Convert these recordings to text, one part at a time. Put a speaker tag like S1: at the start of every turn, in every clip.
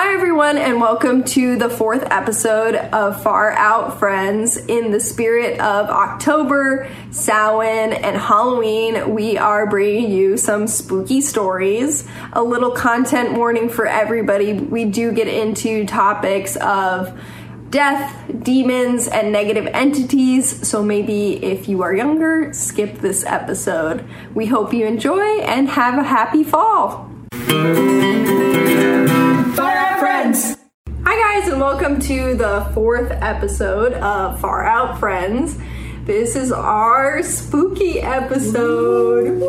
S1: Hi, everyone, and welcome to the fourth episode of Far Out Friends. In the spirit of October, Samhain, and Halloween, we are bringing you some spooky stories. A little content warning for everybody. We do get into topics of death, demons, and negative entities, so maybe if you are younger, skip this episode. We hope you enjoy and have a happy fall. Far Out Friends! Hi, guys, and welcome to the fourth episode of Far Out Friends. This is our spooky episode.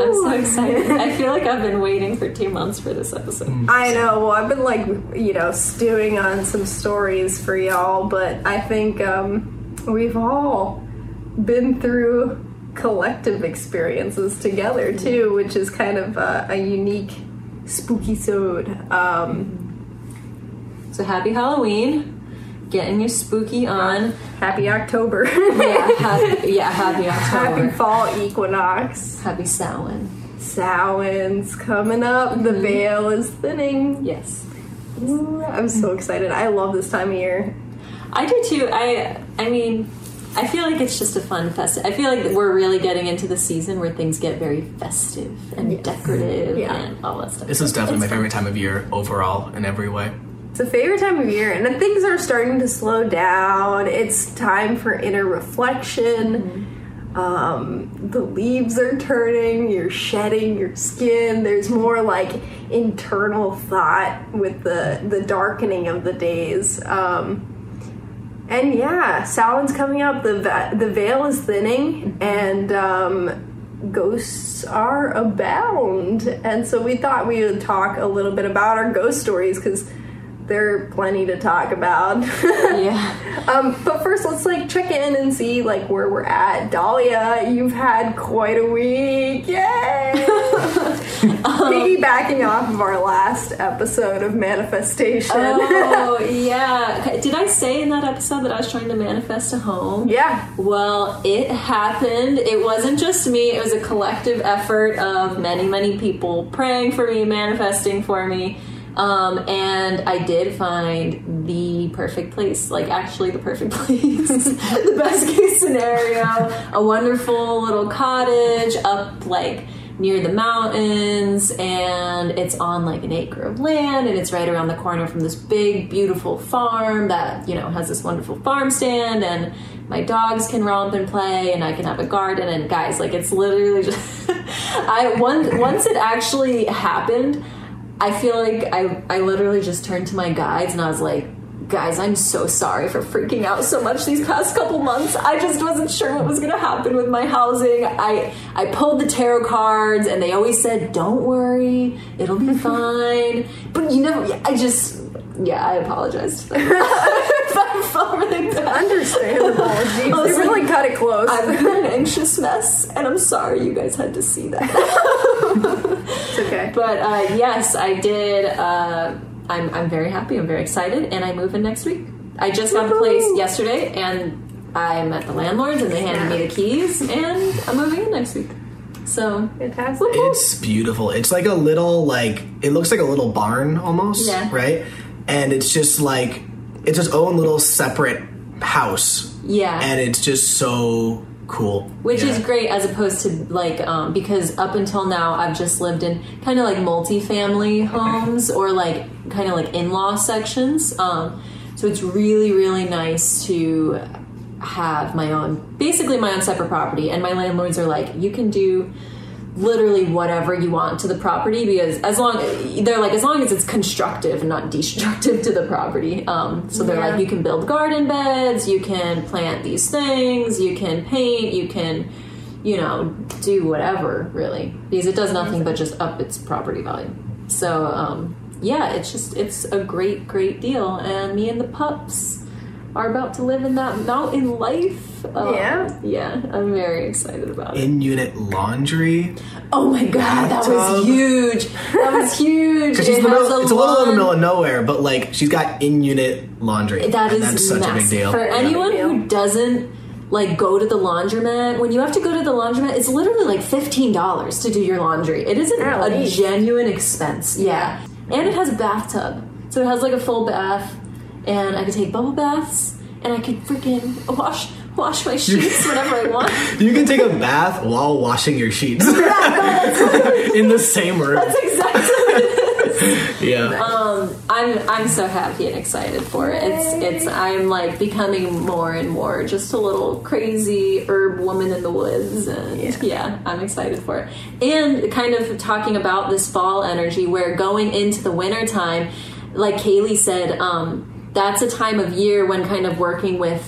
S2: I'm so excited. I feel like I've been waiting for two months for this episode.
S1: I know. Well, I've been like, you know, stewing on some stories for y'all, but I think um, we've all been through collective experiences together too, which is kind of a, a unique spooky sode. Um,
S2: So happy Halloween. Getting your spooky on.
S1: happy October.
S2: Yeah, happy, yeah, happy October.
S1: happy fall equinox.
S2: Happy Samhain.
S1: Samhain's coming up. The mm-hmm. veil is thinning.
S2: Yes.
S1: Ooh, I'm so excited. I love this time of year.
S2: I do too. I I mean, I feel like it's just a fun fest. I feel like we're really getting into the season where things get very festive and decorative
S1: Yeah.
S2: and all that stuff.
S3: This is definitely my
S2: It's fun.
S3: favorite time of year overall in every way.
S1: It's a favorite time of year, and things are starting to slow down. It's time for inner reflection. Um, the leaves are turning, you're shedding your skin. There's more like internal thought with the, the darkening of the days. Um, and yeah, Samhain's coming up. The va- the veil is thinning, and um, ghosts are abound. And so we thought we would talk a little bit about our ghost stories because there are plenty to talk about.
S2: Yeah.
S1: um, but first, let's like check in and see like where we're at. Dahlia, you've had quite a week. Yay! Piggybacking off of our last episode of manifestation.
S2: Oh yeah. Did I say in that episode that I was trying to manifest a home?
S1: yeah.
S2: Well, it happened. It wasn't just me, it was a collective effort of many, many people praying for me, manifesting for me. Um, and I did find the perfect place, like actually the perfect place, the best case scenario, a wonderful little cottage up like near the mountains, and it's on like an acre of land, and it's right around the corner from this big, beautiful farm that you know has this wonderful farm stand, and my dogs can romp and play, and I can have a garden. And guys, like it's literally just I once once it actually happened. I feel like I, I literally just turned to my guides and I was like, guys, I'm so sorry for freaking out so much these past couple months. I just wasn't sure what was gonna happen with my housing. I I pulled the tarot cards and they always said, Don't worry, it'll be fine. But you know, I just yeah, I apologize to them. I felt really bad.
S1: Understandable. Jeez, they
S2: was like,
S1: really cut it close.
S2: I've been an anxious mess, and I'm sorry you guys had to see that.
S1: it's okay.
S2: But uh, yes, I did. Uh, I'm, I'm very happy. I'm very excited, and I move in next week. I just got the place yesterday, and I met the landlords, and they handed me the keys, and I'm moving in next week. So
S1: Fantastic.
S3: It's beautiful. It's like a little like it looks like a little barn almost,
S2: Yeah.
S3: right? And it's just like it's its own little separate house.
S2: Yeah.
S3: And it's just so cool.
S2: which
S3: Yeah.
S2: is great as opposed to like um, because up until now I've just lived in kind of like multi-family homes or like kind of like in-law sections. Um, so it's really really nice to have my own basically my own separate property and my landlords are like you can do literally whatever you want to the property because as long they're like as long as it's constructive and not destructive to the property. Um, so they're
S1: Yeah.
S2: like you can build garden beds you can plant these things you can paint you can you know do whatever really. Because it does nothing but just up its property value. So um, yeah it's just it's a great great deal. And me and the pups are about to live in that mountain life Um,
S1: Yeah.
S2: yeah i'm very excited about it
S3: in unit laundry.
S2: Oh my god, that was huge. That was huge.
S3: Because she's
S2: It
S3: in the
S2: has
S3: middle, it's a little in the middle of nowhere, but like she's got in unit laundry.
S2: That
S3: and
S2: is
S3: that's such a big deal.
S2: For anyone who doesn't like go to the laundromat, when you have to go to the laundromat, it's literally like fifteen dollars to do your laundry. It isn't
S1: At
S2: a
S1: least.
S2: genuine expense. Yeah. And it has a bathtub. So it has like a full bath, and I could take bubble baths, and I could freaking wash wash my sheets whenever I want.
S3: You can take a bath while washing your sheets in the same room.
S2: That's exactly what it is.
S3: Yeah.
S2: Um, I'm I'm so happy and excited for it. It's it's I'm like becoming more and more just a little crazy herb woman in the woods, and
S1: Yeah.
S2: yeah, I'm excited for it. And kind of talking about this fall energy, where going into the winter time, like Kaylee said, um, that's a time of year when kind of working with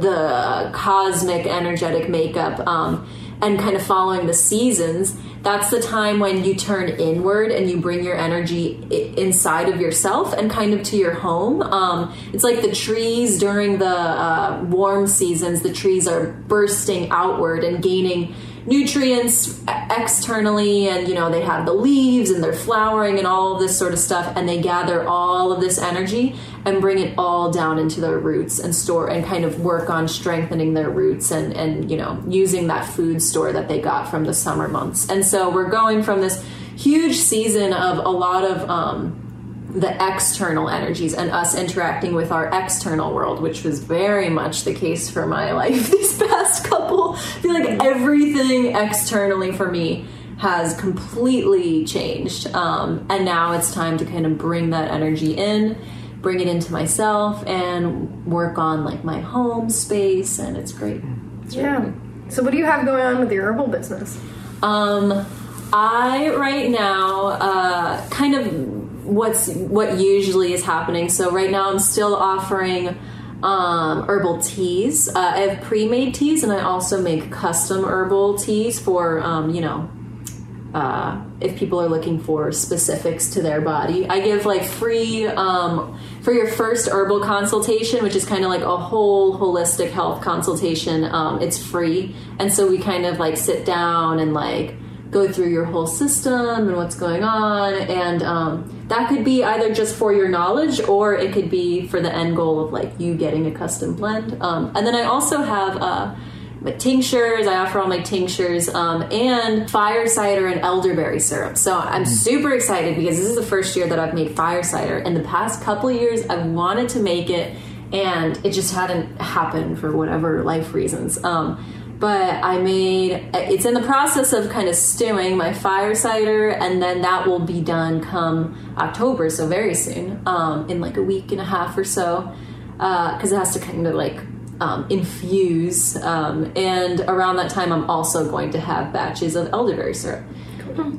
S2: the cosmic energetic makeup um, and kind of following the seasons that's the time when you turn inward and you bring your energy inside of yourself and kind of to your home. Um, it's like the trees during the uh, warm seasons the trees are bursting outward and gaining nutrients externally and you know they have the leaves and they're flowering and all this sort of stuff and they gather all of this energy and bring it all down into their roots and store and kind of work on strengthening their roots and and you know using that food store that they got from the summer months. And so we're going from this huge season of a lot of um the external energies and us interacting with our external world, which was very much the case for my life these past couple. I feel like everything externally for me has completely changed. Um, and now it's time to kind of bring that energy in, bring it into myself, and work on like my home space. And it's great. It's really
S1: Yeah. So what do you have going on with your herbal business?
S2: um, I right now uh, kind of what's what usually is happening. So right now I'm still offering um, herbal teas. Uh, I have pre-made teas, and I also make custom herbal teas for um, you know uh, if people are looking for specifics to their body. I give like free um, for your first herbal consultation, which is kind of like a whole holistic health consultation. Um, it's free, and so we kind of like sit down and like go through your whole system and what's going on, and um, that could be either just for your knowledge or it could be for the end goal of like you getting a custom blend. Um, and then I also have. Uh, my tinctures. I offer all my tinctures um, and fire cider and elderberry syrup. So I'm super excited because this is the first year that I've made fire cider. In the past couple years, I've wanted to make it, and it just hadn't happened for whatever life reasons. Um, but I made it's in the process of kind of stewing my fire cider, and then that will be done come October, so very soon, um, in like a week and a half or so, because it has to kind of like um, infuse. Um, and around that time, I'm also going to have batches of elderberry syrup.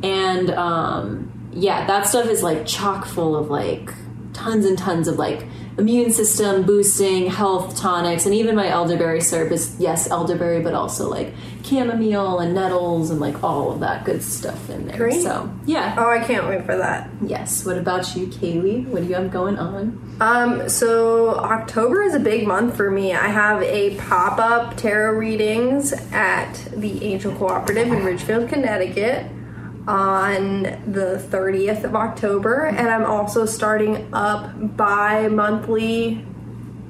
S2: And um, yeah, that stuff is like chock full of like tons and tons of like immune system boosting health tonics and even my elderberry syrup is yes elderberry but also like chamomile and nettles and like all of that good stuff in there
S1: Great.
S2: so yeah
S1: Oh, I can't wait for that.
S2: yes what about you kaylee what do you have going on
S1: Um, so October is a big month for me. I have a pop-up tarot readings at the Angel Cooperative in Ridgefield, Connecticut on the 30th of October, and I'm also starting up bi-monthly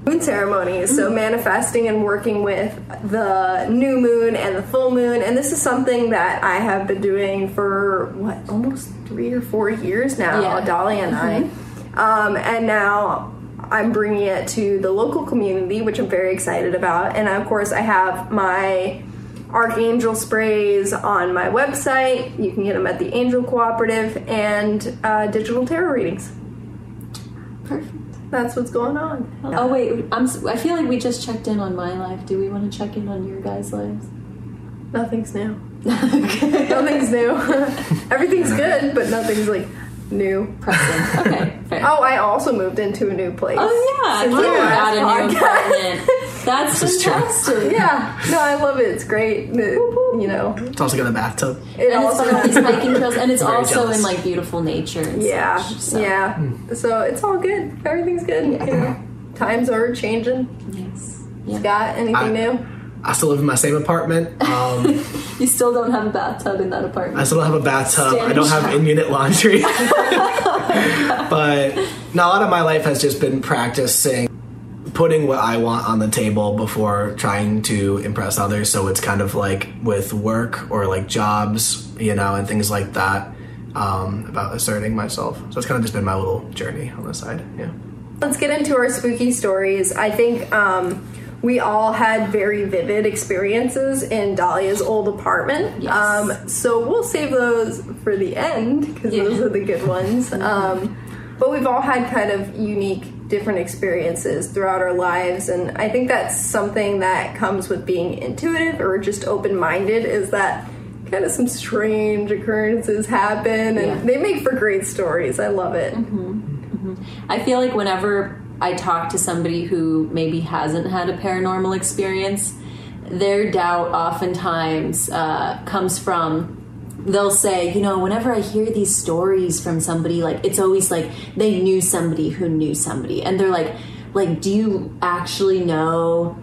S1: moon ceremonies. So manifesting and working with the new moon and the full moon, and this is something that I have been doing for what almost three or four years now.
S2: Yeah.
S1: Dahlia and I, um, and now I'm bringing it to the local community, which I'm very excited about. And of course, I have my Archangel sprays on my website. You can get them at the Angel Cooperative and uh, digital tarot readings.
S2: perfect
S1: That's what's going on.
S2: oh wait i'm s- i feel like we just checked in on my life do we want to check in on your guys lives
S1: Nothing's new. Nothing's new. Everything's good, but nothing's like new.
S2: Present. Okay, fair.
S1: Oh, I also moved into a new place.
S2: Oh yeah,
S1: Since
S2: you
S1: our
S2: got a new
S1: podcast.
S2: apartment. That's
S3: This is true.
S2: fantastic.
S1: Yeah, no, I love it. It's great. The- You know,
S3: It's also got a bathtub.
S1: it
S2: And it's
S1: also
S2: got all these hiking trails, and it's also
S3: jealous.
S2: in like beautiful nature. And
S1: Yeah,
S2: such, so.
S1: yeah. So it's all good. Everything's good. You know, times are changing.
S2: Yes. Yeah.
S1: Scott, anything
S3: I-
S1: new?
S3: I still live in my same apartment. Um,
S2: You still don't have a bathtub in that apartment.
S3: I still don't have a bathtub.
S2: Stand
S3: I don't have
S2: shower.
S3: in unit laundry. but no, a lot of my life has just been practicing putting what I want on the table before trying to impress others. So it's kind of like with work or like jobs, you know, and things like that. um, about asserting myself. So it's kind of just been my little journey on the side. Yeah.
S1: Let's get into our spooky stories. I think um, we all had very vivid experiences in Dahlia's old apartment.
S2: Yes.
S1: Um, so we'll save those for the end because
S2: Yeah.
S1: those are the good ones. Um, but we've all had kind of unique, different experiences throughout our lives, and I think that's something that comes with being intuitive or just open minded. Is that kind of some strange occurrences happen, and
S2: Yeah.
S1: they make for great stories. I love it.
S2: I feel like whenever I talk to somebody who maybe hasn't had a paranormal experience, their doubt oftentimes uh, comes from they'll say, you know, whenever I hear these stories from somebody, like it's always like they knew somebody who knew somebody, and they're like, like, do you actually know?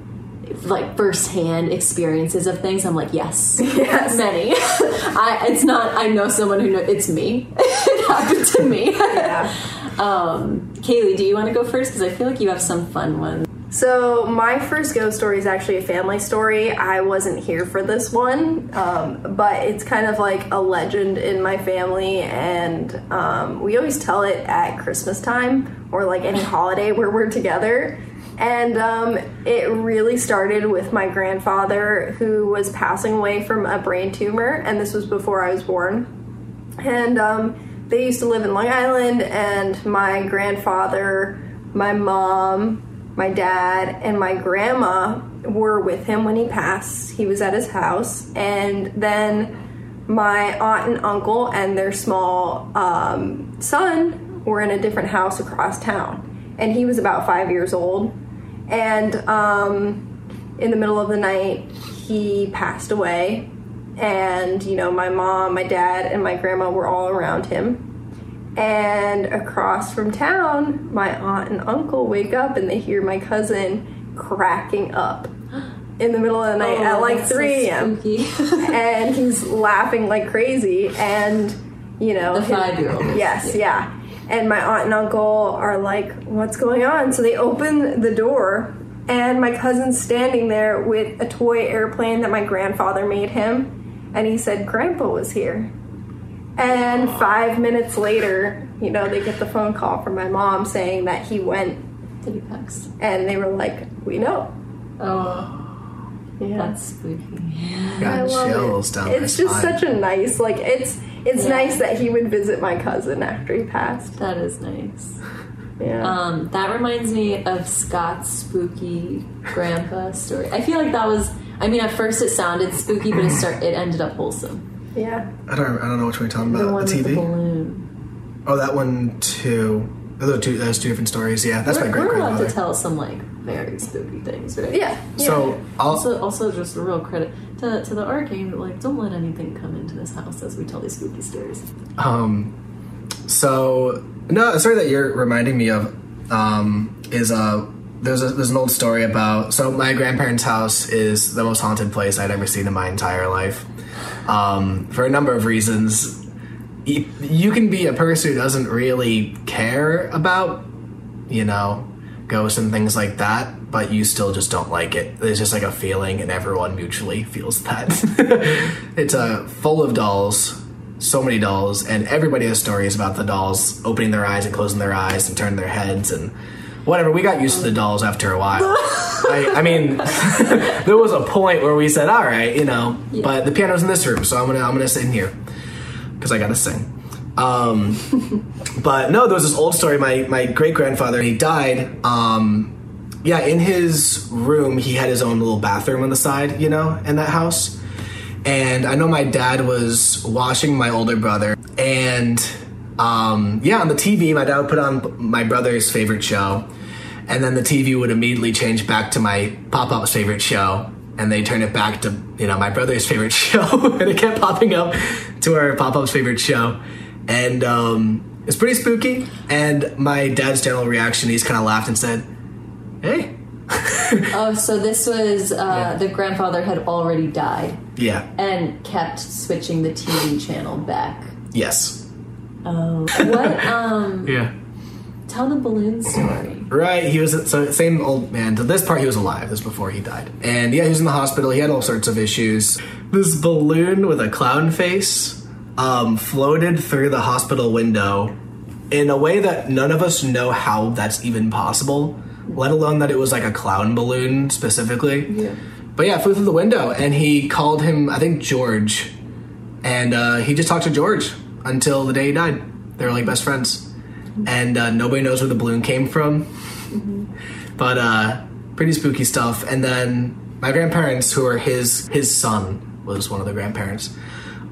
S2: like firsthand experiences of things i'm like yes
S1: Yes.
S2: many I, it's not i know someone who know it's me it happened to me
S1: Yeah.
S2: um, Kaylee, do you want to go first? Because I feel like you have some fun ones.
S1: So my first ghost story is actually a family story. I wasn't here for this one, um, but it's kind of like a legend in my family, and um, we always tell it at Christmas time or like any holiday where we're together. And um, it really started with my grandfather, who was passing away from a brain tumor, and this was before I was born and um, they used to live in Long Island. And my grandfather, my mom, my dad, and my grandma were with him when he passed. He was at his house, and then my aunt and uncle and their small um, son were in a different house across town. And he was about five years old, and um, in the middle of the night, he passed away and you know my mom my dad and my grandma were all around him and across from town my aunt and uncle wake up and they hear my cousin cracking up in the middle of the night at oh, like
S2: Oh, that's so
S1: 3 a.m
S2: spooky.
S1: and he's laughing like crazy. And you know
S2: The five-year-old.
S1: yes yeah. And my aunt and uncle are like what's going on? So they open the door and my cousin's standing there with a toy airplane that my grandfather made him. And he said grandpa was here and five minutes later you know they get the phone call from my mom saying that he went
S2: Did he pass?
S1: and they were like we know
S2: Oh,
S1: yeah
S2: that's spooky.
S1: I
S3: Got
S1: love
S3: chills
S1: it.
S3: down
S1: It's just
S3: spine.
S1: such a nice, like it's it's
S2: Yeah.
S1: nice that he would visit my cousin after he passed.
S2: That is nice.
S1: Yeah,
S2: Um, that reminds me of Scott's spooky grandpa story. I feel like that was. I mean, at first it sounded spooky, but it start it ended up wholesome.
S1: Yeah.
S3: I don't. I don't know which one you're talking
S2: The
S3: about.
S2: one
S3: The,
S2: with the
S3: TV.
S2: balloon.
S3: oh, that one too. Those are two. Those two different stories. Yeah, that's my
S2: We're,
S3: great
S2: we're allowed to tell some like very spooky things, right?
S1: Yeah.
S3: So I'll.
S2: Also, also just a real credit to, to the arcane. Like, don't let anything come into this house as we tell these spooky stories.
S3: Um, so no, a story that you're reminding me of um, is uh, there's a, there's an old story about. So my grandparents' house is the most haunted place I'd ever seen in my entire life, um, for a number of reasons. You, can be a person who doesn't really care about, you know, ghosts and things like that, but you still just don't like it. There's just like a feeling, and everyone mutually feels that. it's uh, full of dolls, so many dolls, and everybody has stories about the dolls opening their eyes and closing their eyes and turning their heads and whatever. We got used to the dolls after a while. I, I mean, there was a point where we said, "All right, you know," but the piano's in this room, so I'm gonna I'm gonna sit in here because I gotta sing. Um, but no, there was this old story. My my great grandfather, he died. Um, yeah, in his room, he had his own little bathroom on the side, you know, in that house. And I know my dad was washing my older brother, and um, yeah, on the TV, my dad would put on my brother's favorite show, and then the TV would immediately change back to my Pop-Pop's favorite show, and they turn it back to you know my brother's favorite show, and it kept popping up to our Pop-Pop's favorite show, and um, it's pretty spooky. And my dad's general reaction, he's kind of laughed and said, "Hey."
S2: Oh, so this was uh, the grandfather had already died
S3: Yeah.
S2: and kept switching the TV channel back.
S3: Yes.
S2: Oh, what? Um,
S3: Yeah.
S2: tell the balloon story.
S3: Right. He was so same old man. To this part, he was alive. This was before he died. And yeah, he was in the hospital. He had all sorts of issues. This balloon with a clown face um, floated through the hospital window in a way that none of us know how that's even possible, let alone that it was like a clown balloon specifically.
S1: Yeah.
S3: But yeah, flew through the window, and he called him, I think George, and uh, he just talked to George until the day he died. They were like best friends, and uh, nobody knows where the balloon came from. But uh, pretty spooky stuff. And then my grandparents, who are his his son, was one of the grandparents.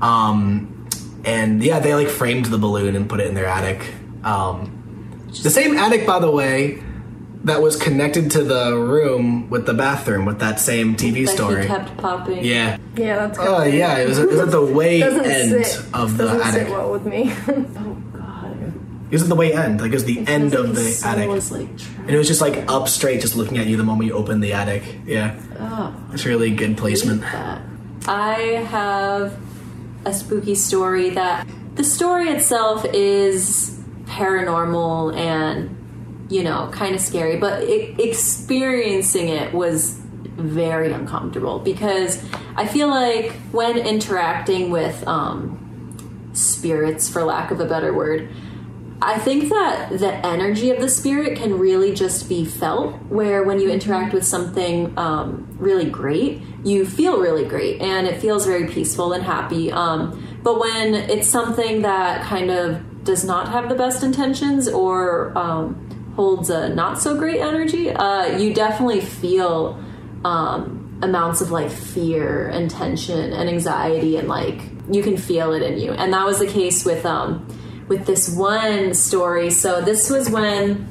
S3: Um, and yeah, they like framed the balloon and put it in their attic. Um, the same attic, by the way, that was connected to the room with the bathroom with that same TV
S2: That
S3: story.
S2: he kept popping.
S3: yeah.
S1: Yeah, that's
S3: Oh yeah, it was, it was at the way end
S1: sit
S3: of the
S1: doesn't
S3: attic.
S1: sit well with me.
S2: Oh god.
S3: It was at the way end, like it was the end of the
S2: His soul
S3: attic,
S2: was, like,
S3: and it was just like up straight, just looking at you the moment you opened the attic. Yeah,
S2: Oh,
S3: it's really good placement.
S2: that. I have a spooky story that the story itself is paranormal and you know kind of scary, but it, experiencing it was very uncomfortable because I feel like when interacting with um, spirits, for lack of a better word, I think that the energy of the spirit can really just be felt. Where when you interact with something um, really great, you feel really great and it feels very peaceful and happy. Um, but when it's something that kind of does not have the best intentions or um, holds a not so great energy, uh, you definitely feel um, amounts of like fear and tension and anxiety and like you can feel it in you. And that was the case with um, with this one story. So this was when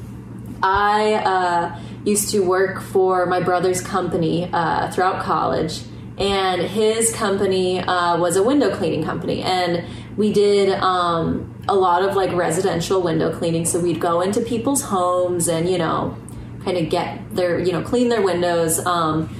S2: I uh, used to work for my brother's company uh, throughout college, and his company uh, was a window cleaning company, and we did um, a lot of like residential window cleaning. So we'd go into people's homes and you know, kind of get their you know clean their windows. Um,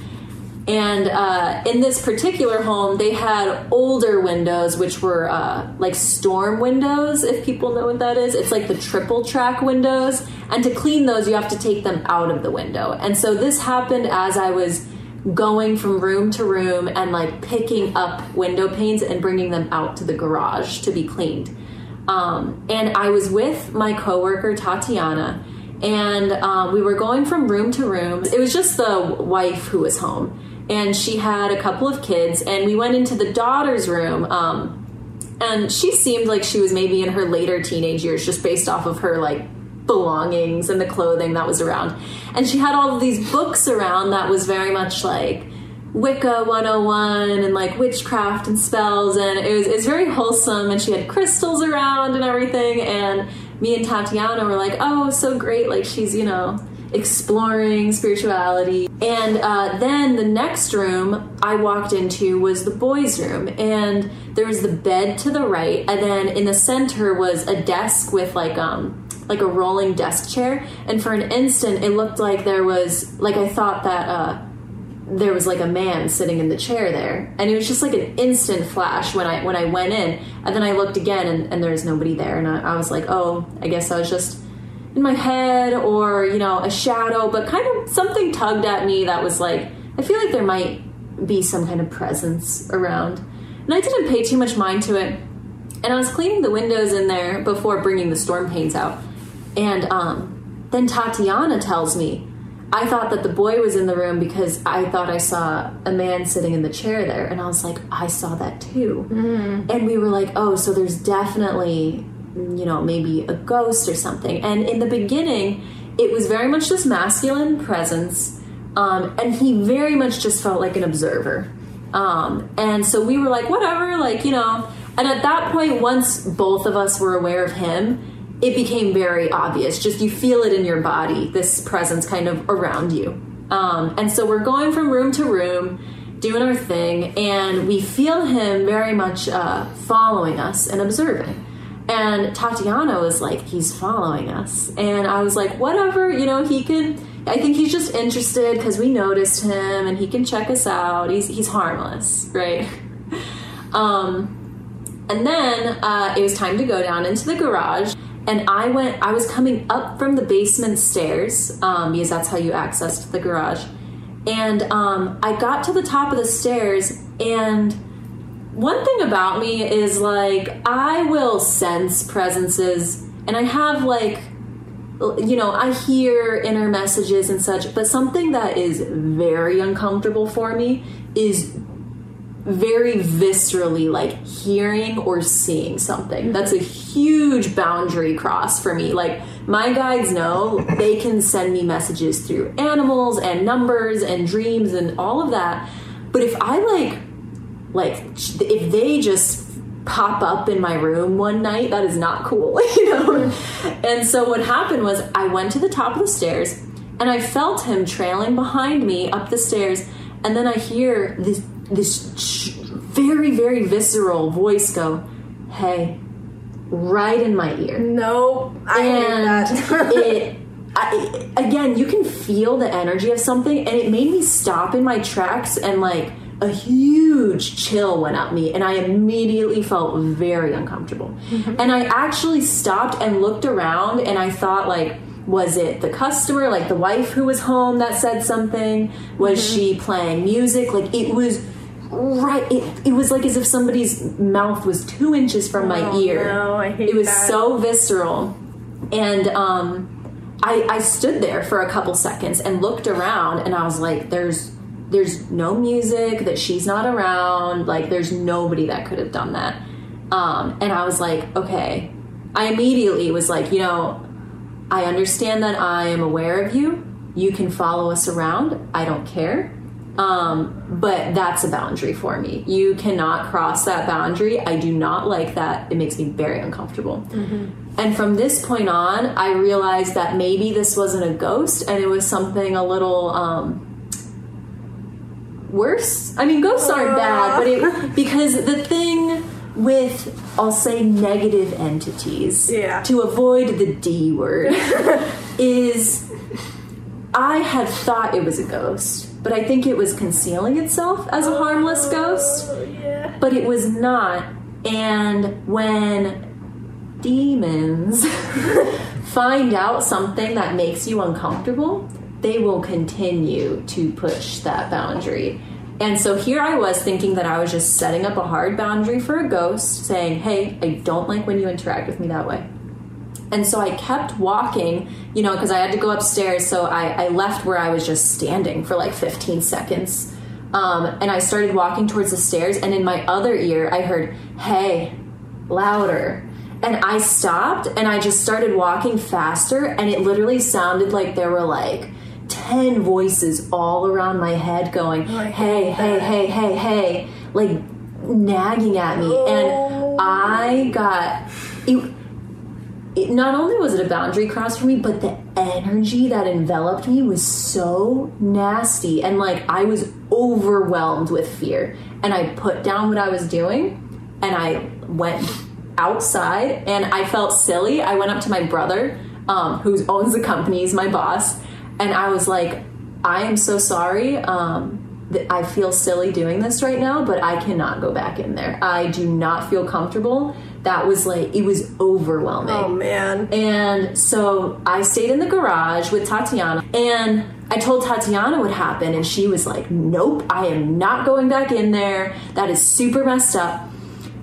S2: and uh, in this particular home, they had older windows, which were uh, like storm windows, if people know what that is. It's like the triple track windows. And to clean those, you have to take them out of the window. And so this happened as I was going from room to room and like picking up window panes and bringing them out to the garage to be cleaned. Um, and I was with my coworker, Tatiana and um, we were going from room to room. It was just the wife who was home, and she had a couple of kids. And we went into the daughter's room, um, and she seemed like she was maybe in her later teenage years, just based off of her like belongings and the clothing that was around. And she had all of these books around that was very much like Wicca 101 and like witchcraft and spells and it was it's very wholesome and she had crystals around and everything and me and Tatiana were like oh so great like she's you know exploring spirituality. And uh, then the next room I walked into was the boys room and there was the bed to the right and then in the center was a desk with like um like a rolling desk chair and for an instant it looked like there was like I thought that uh there was like a man sitting in the chair there and it was just like an instant flash when i when i went in and then i looked again and, and there was nobody there and I, I was like oh i guess i was just in my head or you know a shadow but kind of something tugged at me that was like i feel like there might be some kind of presence around and i didn't pay too much mind to it and i was cleaning the windows in there before bringing the storm panes out and um, then tatiana tells me I thought that the boy was in the room because I thought I saw a man sitting in the chair there. And I was like, I saw that too. And we were like, oh, so there's definitely, you know, maybe a ghost or something. And in the beginning, it was very much this masculine presence. Um, and he very much just felt like an observer. Um, and so we were like, whatever, like, you know. And at that point, once both of us were aware of him, it became very obvious. Just you feel it in your body, this presence kind of around you. Um, and so we're going from room to room, doing our thing, and we feel him very much uh, following us and observing. And Tatiana was like, he's following us. And I was like, whatever, you know, he could, I think he's just interested because we noticed him and he can check us out. He's, he's harmless, right? Um, and then uh, it was time to go down into the garage and I went. I was coming up from the basement stairs um, because that's how you accessed the garage. And um, I got to the top of the stairs, and one thing about me is like I will sense presences, and I have like you know, I hear inner messages and such, but something that is very uncomfortable for me is very viscerally like hearing or seeing something. That's a huge boundary cross for me. Like my guides know they can send me messages through animals and numbers and dreams and all of that. But if I like like if they just pop up in my room one night that is not cool you know and so what happened was i went to the top of the stairs and i felt him trailing behind me up the stairs and then i hear this this very very visceral voice go hey right in my ear.
S1: No, I hate that.
S2: it I, again you can feel the energy of something and it made me stop in my tracks and like a huge chill went up me and i immediately felt very uncomfortable. Mm-hmm. And i actually stopped and looked around and i thought like was it the customer like the wife who was home that said something? Was mm-hmm. she playing music? Like it was right it, it was like as if somebody's mouth was two inches from my
S1: Oh,
S2: ear.
S1: no, I hate
S2: it was
S1: that.
S2: so visceral. And um, I, I stood there for a couple seconds and looked around and i was like there's there's no music that she's not around like there's nobody that could have done that. Um, and i was like okay. I immediately was like you know i understand that i am aware of you. You can follow us around. I don't care um, but that's a boundary for me. You cannot cross that boundary. I do not like that. It makes me very uncomfortable. And from this point on, I realized that maybe this wasn't a ghost and it was something a little um, worse. I mean, ghosts aren't bad, but it because the thing with I'll say negative entities
S1: Yeah.
S2: to avoid the D word is I had thought it was a ghost, but I think it was concealing itself as a harmless oh, ghost
S1: Oh, yeah.
S2: but it was not. And when demons find out something that makes you uncomfortable, they will continue to push that boundary. And so here I was thinking that I was just setting up a hard boundary for a ghost, saying, Hey, I don't like when you interact with me that way. And so I kept walking, you know, because I had to go upstairs. So I, I left where I was just standing for like 15 seconds. Um, and I started walking towards the stairs. And in my other ear, I heard, hey, louder. And I stopped and I just started walking faster. And it literally sounded like there were like 10 voices all around my head going,
S1: I
S2: hey, hey, hey, hey, hey, like nagging at me.
S1: Oh.
S2: And I got. It, not only was it a boundary cross for me, but the energy that enveloped me was so nasty. And like I was overwhelmed with fear. And I put down what I was doing and I went outside and I felt silly. I went up to my brother, um, who owns the company, he's my boss. And I was like, I am so sorry. Um, I feel silly doing this right now, but I cannot go back in there. I do not feel comfortable. That was like, it was overwhelming.
S1: Oh man.
S2: And so I stayed in the garage with Tatiana and I told Tatiana what happened and she was like, Nope, I am not going back in there. That is super messed up.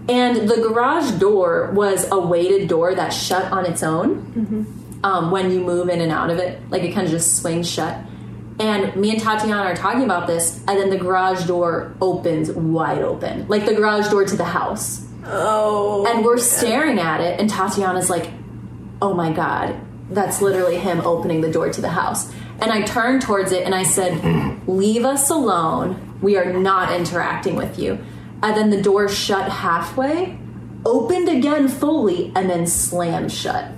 S2: And the garage door was a weighted door that shut on its own um, when you move in and out of it. Like it kind of just swings shut. And me and Tatiana are talking about this, and then the garage door opens wide open, like the garage door to the house.
S1: Oh.
S2: and we're staring at it and tatiana's like oh my god that's literally him opening the door to the house. And i turned towards it and i said leave us alone. We are not interacting with you. And then the door shut halfway opened again fully and then slammed shut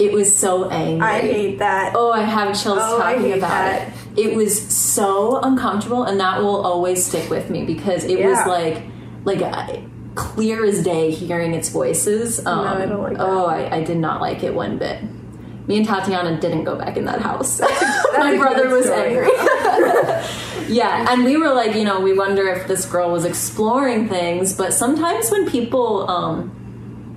S2: it was so angry
S1: I hate that.
S2: Oh, I have chills
S1: Oh,
S2: talking about
S1: that.
S2: it. It was so uncomfortable, and that will always stick with me because it was like, like uh, clear as day hearing its voices. Um,
S1: I don't like that.
S2: Oh, I, I did not like it one bit. Me and Tatiana didn't go back in that house. My brother was
S1: story.
S2: angry. yeah, and we were like, you know, we wonder if this girl was exploring things, but sometimes when people, um,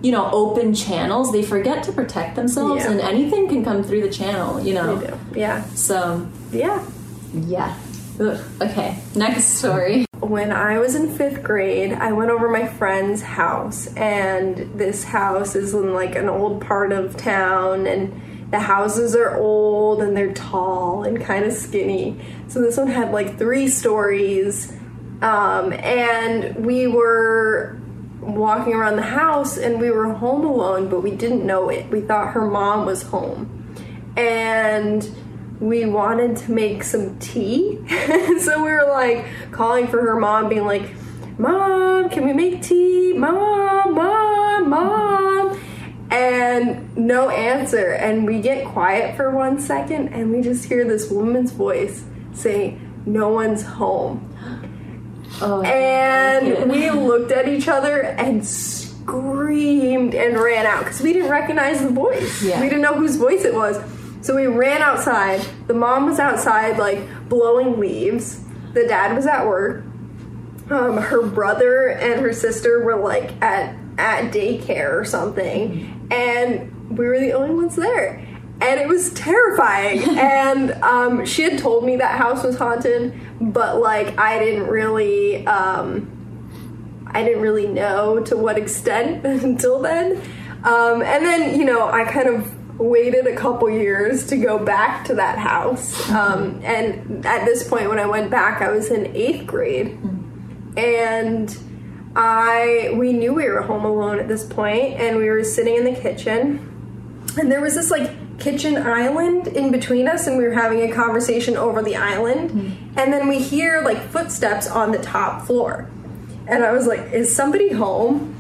S2: you know, open channels, they forget to protect themselves,
S1: Yeah.
S2: and anything can come through the channel, you know.
S1: Do. Yeah.
S2: So,
S1: Yeah.
S2: yeah. Ugh. Okay, next story.
S1: when I was in fifth grade, I went over my friend's house, and this house is in like an old part of town, and the houses are old and they're tall and kind of skinny. So this one had like three stories, um, and we were walking around the house, and we were home alone, but we didn't know it. We thought her mom was home, and we wanted to make some tea. so we were like calling for her mom, being like, Mom, can we make tea? Mom, Mom, Mom. And no answer. And we get quiet for one second and we just hear this woman's voice say, No one's home.
S2: Oh,
S1: And we looked at each other and screamed and ran out because we didn't recognize the voice.
S2: Yeah.
S1: We didn't know whose voice it was. So we ran outside. The mom was outside, like blowing leaves. The dad was at work. Um, her brother and her sister were like at at daycare or something, and we were the only ones there. And it was terrifying. and um, she had told me that house was haunted, but like I didn't really. Um, I didn't really know to what extent until then. Um, and then, you know, I kind of waited a couple years to go back to that house. Um, and at this point, when I went back, I was in eighth grade. And I, we knew we were home alone at this point, and we were sitting in the kitchen. And there was this like kitchen island in between us, and we were having a conversation over the island. And then we hear like footsteps on the top floor. And I was like, Is somebody home?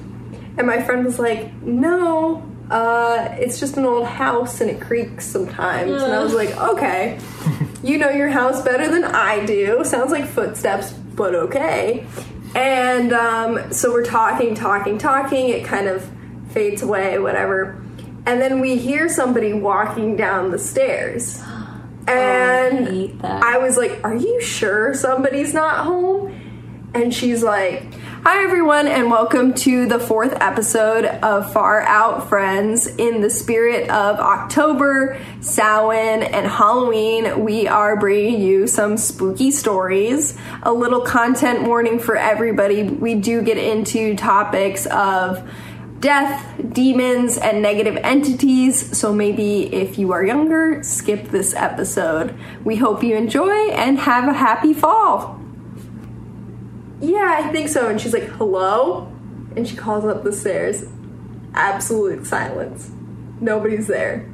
S1: And my friend was like, No, uh, it's just an old house and it creaks sometimes. And I was like, Okay, you know your house better than I do. Sounds like footsteps, but okay. And um, so we're talking, talking, talking. It kind of fades away, whatever. And then we hear somebody walking down the stairs. Oh, and
S2: hate that.
S1: I was like, Are you sure somebody's not home? And she's like, Hi, everyone, and welcome to the fourth episode of Far Out Friends. In the spirit of October, Samhain, and Halloween, we are bringing you some spooky stories. A little content warning for everybody. We do get into topics of death, demons, and negative entities. So maybe if you are younger, skip this episode. We hope you enjoy and have a happy fall. Yeah, I think so. And she's like, hello? And she calls up the stairs. Absolute silence. Nobody's there.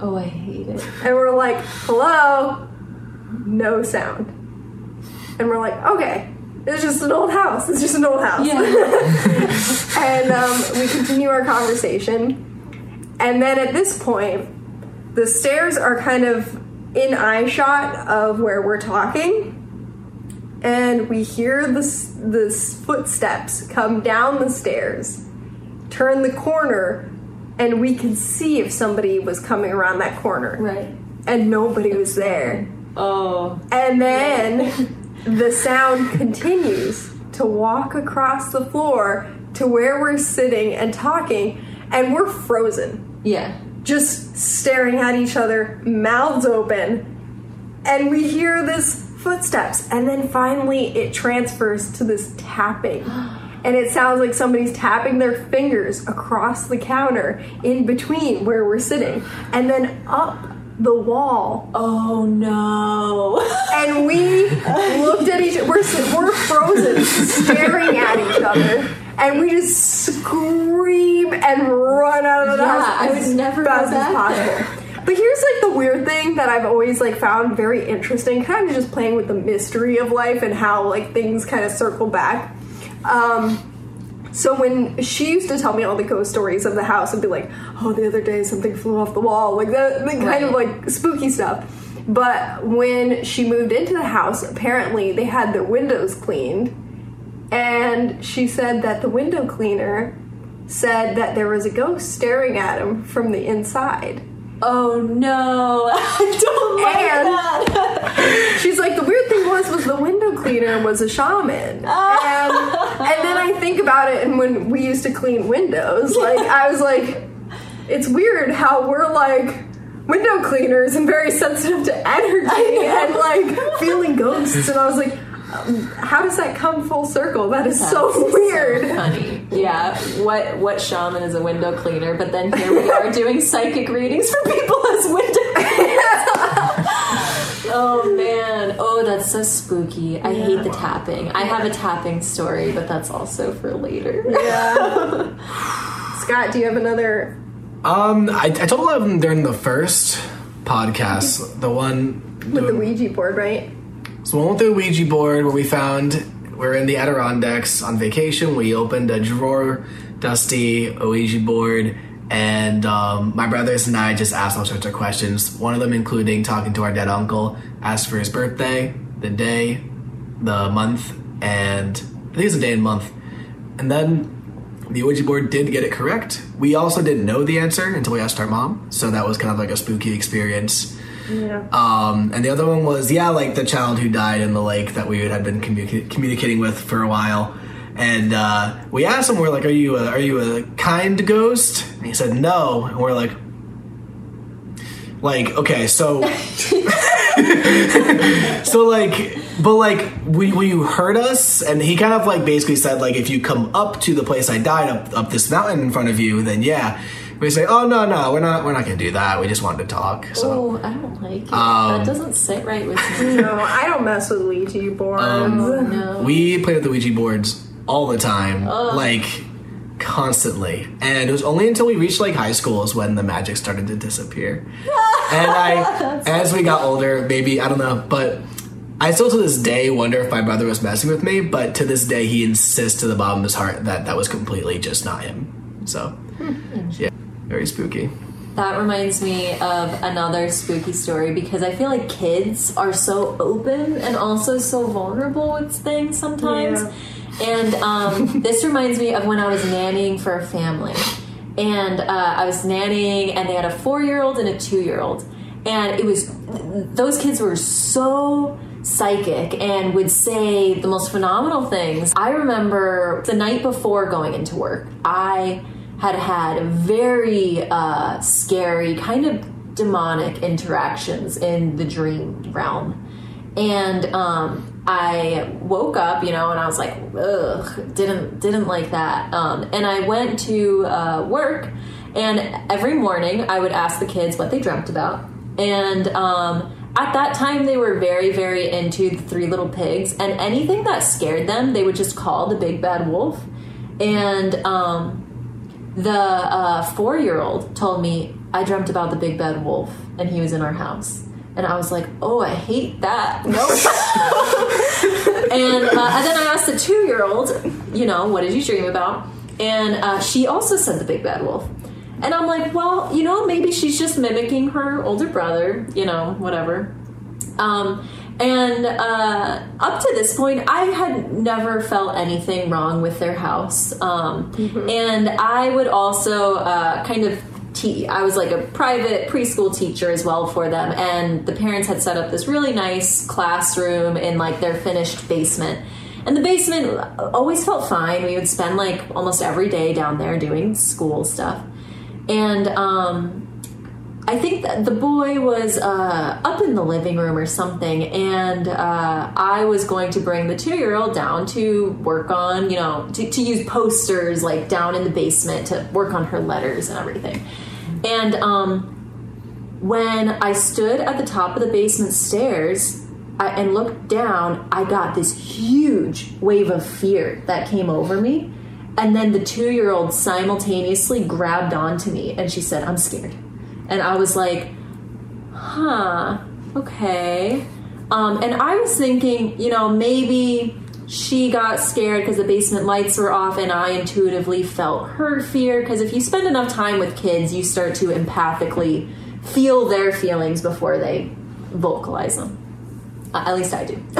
S2: Oh, I hate it.
S1: And we're like, hello? No sound. And we're like, okay, it's just an old house. It's just an old house. Yeah. and um, we continue our conversation. And then at this point, the stairs are kind of in eye shot of where we're talking. And we hear the, the footsteps come down the stairs, turn the corner, and we can see if somebody was coming around that corner.
S2: Right.
S1: And nobody was there.
S2: Oh.
S1: And then the sound continues to walk across the floor to where we're sitting and talking, and we're frozen,
S2: Yeah.
S1: just staring at each other, mouths open. And we hear this footsteps, and then finally it transfers to this tapping. And it sounds like somebody's tapping their fingers across the counter in between where we're sitting, and then up the wall.
S2: Oh no.
S1: and we looked at each we're we're frozen staring at each other. And we just scream and run out of the
S2: Yeah,
S1: house
S2: I
S1: as
S2: would never
S1: fast as possible. but here's like the weird thing that I've always like found very interesting kind of just playing with the mystery of life and how like things kind of circle back. Um so when she used to tell me all the ghost stories of the house and be like, "Oh, the other day something flew off the wall," like that, the kind of like spooky stuff. But when she moved into the house, apparently they had their windows cleaned, and she said that the window cleaner said that there was a ghost staring at him from the inside.
S2: Oh no. I don't like
S1: And-
S2: that.
S1: She's like, the weird thing was, was the window cleaner was a shaman, and and then I think about it, and when we used to clean windows, like I was like, it's weird how we're like window cleaners and very sensitive to energy and like feeling ghosts. And I was like, how does that come full circle? That is so
S2: That's
S1: weird.
S2: funny. Yeah. What what shaman is a window cleaner? But then here we are doing psychic readings for people as window cleaners. oh man. Oh, that's so spooky. I hate the tapping. I have a tapping story, but that's also for later.
S1: Yeah. Scott, do you have another?
S3: Um, I, I told a lot of them during the first podcast. The one
S1: With the Ouija board, right?
S3: So we went through the Ouija board where we found we're in the Adirondacks on vacation. We opened a drawer, dusty Ouija board, and um, my brothers and I just asked all sorts of questions. One of them including talking to our dead uncle, asked for his birthday, the day, the month, and I think it's a day and month. And then the Ouija board did get it correct. We also didn't know the answer until we asked our mom, so that was kind of like a spooky experience.
S1: Yeah.
S3: Um, and the other one was, yeah, like the child who died in the lake that we had been communica- communicating with for a while. And uh, we asked him, we're like, "Are you a, are you a kind ghost?" And he said, "No." And we're like, like okay, so, so like, but like, will, will you hurt us? And he kind of like basically said, like, if you come up to the place I died, up up this mountain in front of you, then yeah. We say, oh no no, we're not we're not gonna do that. We just wanted to talk. So.
S2: Oh, I don't like it.
S3: Um,
S2: that doesn't sit right with me.
S1: No, I don't mess with Ouija boards.
S3: Um,
S2: no.
S3: We played with the Ouija boards all the time, like constantly. And it was only until we reached like high school is when the magic started to disappear. and I, as we got older, maybe I don't know, but I still to this day wonder if my brother was messing with me. But to this day, he insists to the bottom of his heart that that was completely just not him. So, yeah, very spooky.
S2: That reminds me of another spooky story because I feel like kids are so open and also so vulnerable with things sometimes.
S1: Yeah.
S2: And um, this reminds me of when I was nannying for a family. And uh, I was nannying, and they had a four year old and a two year old. And it was, those kids were so psychic and would say the most phenomenal things. I remember the night before going into work, I had had very uh, scary, kind of demonic interactions in the dream realm. And um, I woke up, you know, and I was like, ugh, didn't didn't like that. Um, and I went to uh, work, and every morning I would ask the kids what they dreamt about. And um, at that time, they were very, very into the Three Little Pigs, and anything that scared them, they would just call the Big Bad Wolf. And um, the uh, four year old told me, I dreamt about the big bad wolf and he was in our house. And I was like, oh, I hate that. Nope. and, uh, and then I asked the two year old, you know, what did you dream about? And uh, she also said the big bad wolf. And I'm like, well, you know, maybe she's just mimicking her older brother, you know, whatever. Um, and uh, up to this point, I had never felt anything wrong with their house. Um, And I would also uh, kind of te- I was like a private preschool teacher as well for them. And the parents had set up this really nice classroom in like their finished basement. And the basement always felt fine. We would spend like almost every day down there doing school stuff. And um, I think that the boy was uh, up in the living room or something, and uh, I was going to bring the two year old down to work on, you know, to, to use posters like down in the basement to work on her letters and everything. And um, when I stood at the top of the basement stairs I, and looked down, I got this huge wave of fear that came over me. And then the two year old simultaneously grabbed onto me and she said, I'm scared. And I was like, huh, okay. Um, and I was thinking, you know, maybe she got scared because the basement lights were off, and I intuitively felt her fear. Because if you spend enough time with kids, you start to empathically feel their feelings before they vocalize them. Uh, at least I do.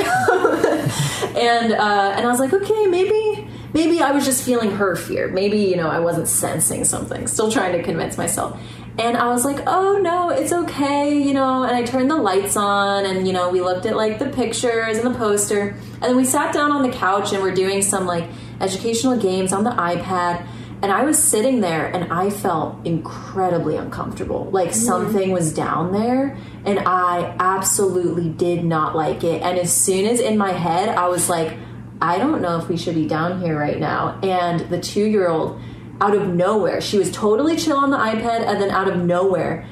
S2: and uh, and I was like, okay, maybe maybe I was just feeling her fear. Maybe you know I wasn't sensing something. Still trying to convince myself. And I was like, oh no, it's okay, you know. And I turned the lights on, and you know, we looked at like the pictures and the poster, and then we sat down on the couch and we're doing some like educational games on the iPad. And I was sitting there and I felt incredibly uncomfortable. Like something was down there and I absolutely did not like it. And as soon as in my head, I was like, I don't know if we should be down here right now. And the two year old, out of nowhere, she was totally chill on the iPad and then out of nowhere,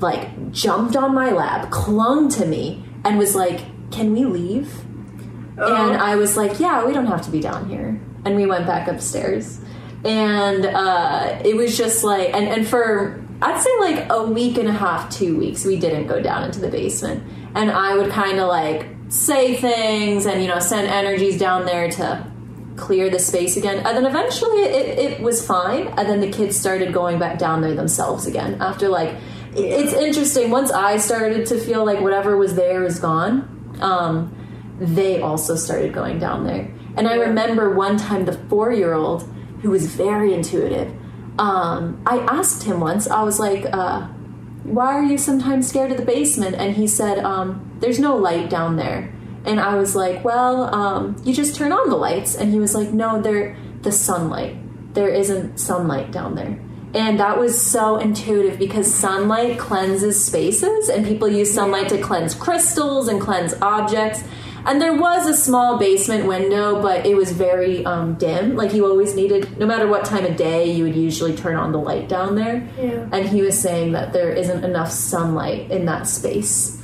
S2: like jumped on my lap, clung to me, and was like, Can we leave? And I was like, yeah, we don't have to be down here. And we went back upstairs. And uh, it was just like, and, and for, I'd say like a week and a half, two weeks, we didn't go down into the basement. And I would kind of like say things and, you know, send energies down there to clear the space again. And then eventually it, it was fine. And then the kids started going back down there themselves again after like, it's interesting. Once I started to feel like whatever was there is gone, um, they also started going down there. And I remember one time the four year old, who was very intuitive, um, I asked him once, I was like, uh, why are you sometimes scared of the basement? And he said, um, there's no light down there. And I was like, well, um, you just turn on the lights. And he was like, no, they're the sunlight. There isn't sunlight down there. And that was so intuitive because sunlight cleanses spaces, and people use sunlight to cleanse crystals and cleanse objects. And there was a small basement window, but it was very um, dim. Like you always needed, no matter what time of day, you would usually turn on the light down there.
S1: Yeah.
S2: And he was saying that there isn't enough sunlight in that space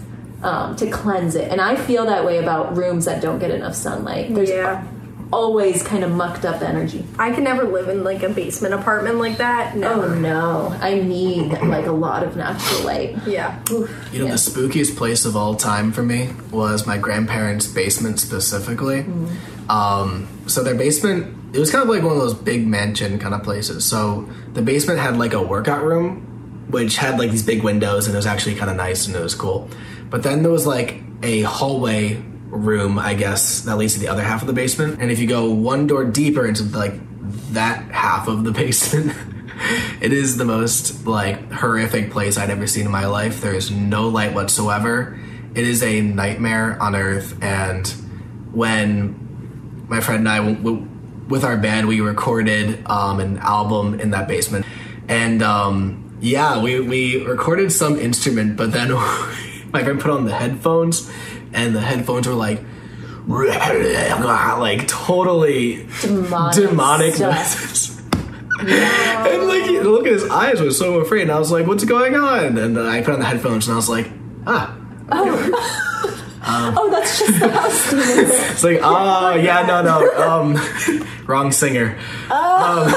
S2: um, to cleanse it. And I feel that way about rooms that don't get enough sunlight. There's
S1: Yeah.
S2: always kind of mucked up energy.
S1: I can never live in like a basement apartment like that.
S2: Oh
S1: No.
S2: no, I need like a lot of natural light.
S1: Yeah.
S2: Oof.
S3: You know, the spookiest place of all time for me was my grandparents' basement specifically. Um, so their basement, it was kind of like one of those big mansion kind of places. So the basement had like a workout room, which had like these big windows, and it was actually kind of nice and it was cool. But then there was like a hallway room, I guess, that leads to the other half of the basement. And if you go one door deeper into like that half of the basement, it is the most like horrific place I'd ever seen in my life. There is no light whatsoever. It is a nightmare on earth. And when my friend and I, w- w- with our band, we recorded um, an album in that basement, and um, yeah, we we recorded some instrument, but then my friend put on the headphones, and the headphones were like. Like totally
S2: Demonic,
S3: demonic. And like, look at his eyes was so afraid, and I was like, "What's going on?" And then I put on the headphones, and I was like, "Ah."
S2: Oh, that's just the house demons.
S3: It's like, oh yeah, no, no, um, wrong singer. Um,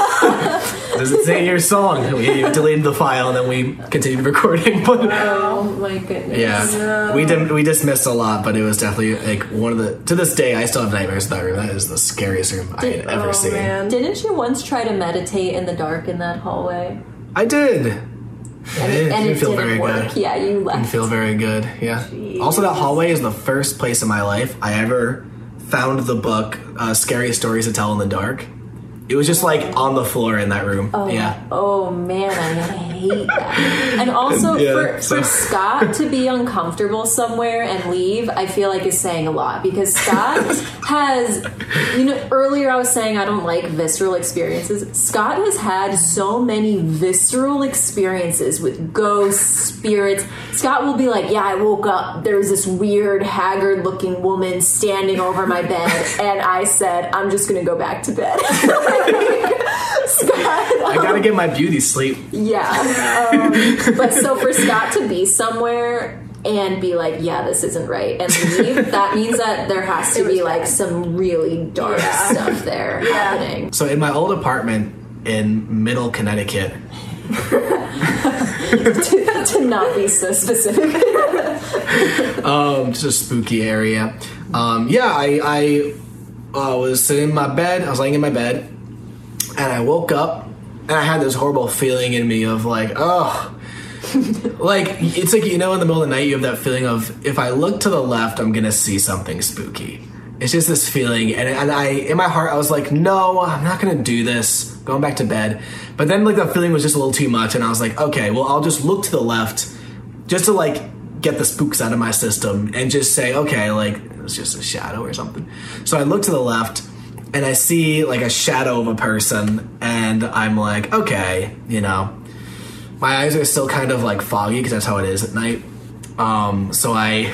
S3: does it say your song? We deleted the file, and then we continued recording. But
S2: Oh my goodness.
S3: yeah, we did, we dismissed a lot, but it was definitely like one of the. To this day, I still have nightmares of that room. That is the scariest room I had ever
S1: Oh
S3: seen.
S1: man.
S2: Didn't you once try to meditate in the dark in that hallway?
S3: I did.
S2: And
S3: it,
S2: and
S3: didn't
S2: it
S3: feel very
S2: work.
S3: good.
S2: Yeah, you
S3: Didn't feel very good. Yeah. Also, that hallway is the first place in my life I ever found the book uh, "Scary Stories to Tell in the Dark." It was just like on the floor in that room.
S2: Oh,
S3: Yeah.
S2: oh man, I hate that. And also
S3: Yeah,
S2: for,
S3: so-
S2: for Scott to be uncomfortable somewhere and leave, I feel like is saying a lot because Scott has, you know, earlier I was saying I don't like visceral experiences. Scott has had so many visceral experiences with ghosts, spirits. Scott will be like, "Yeah, I woke up. There was this weird, haggard-looking woman standing over my bed, and I said, I'm just gonna go back to bed." Scott,
S3: I gotta get my beauty sleep.
S2: yeah. Um, but so for Scott to be somewhere and be like, yeah, this isn't right, and leave, that means that there has to be
S1: was
S2: like some really dark
S1: Yeah.
S2: stuff there happening.
S3: So in my old apartment in Middle Connecticut,
S2: to, to not be so specific.
S3: um, just a spooky area. Um, yeah, I, I uh, was sitting in my bed. I was laying in my bed, and I woke up, and I had this horrible feeling in me of like, oh, like it's like you know, in the middle of the night, you have that feeling of if I look to the left, I'm gonna see something spooky. It's just this feeling, and, and I, in my heart, I was like, no, I'm not gonna do this. Going back to bed, but then like that feeling was just a little too much, and I was like, okay, well, I'll just look to the left, just to like get the spooks out of my system, and just say, okay, like it's just a shadow or something. So I looked to the left, and I see like a shadow of a person, and I'm like, okay, you know, my eyes are still kind of like foggy because that's how it is at night. Um, so I,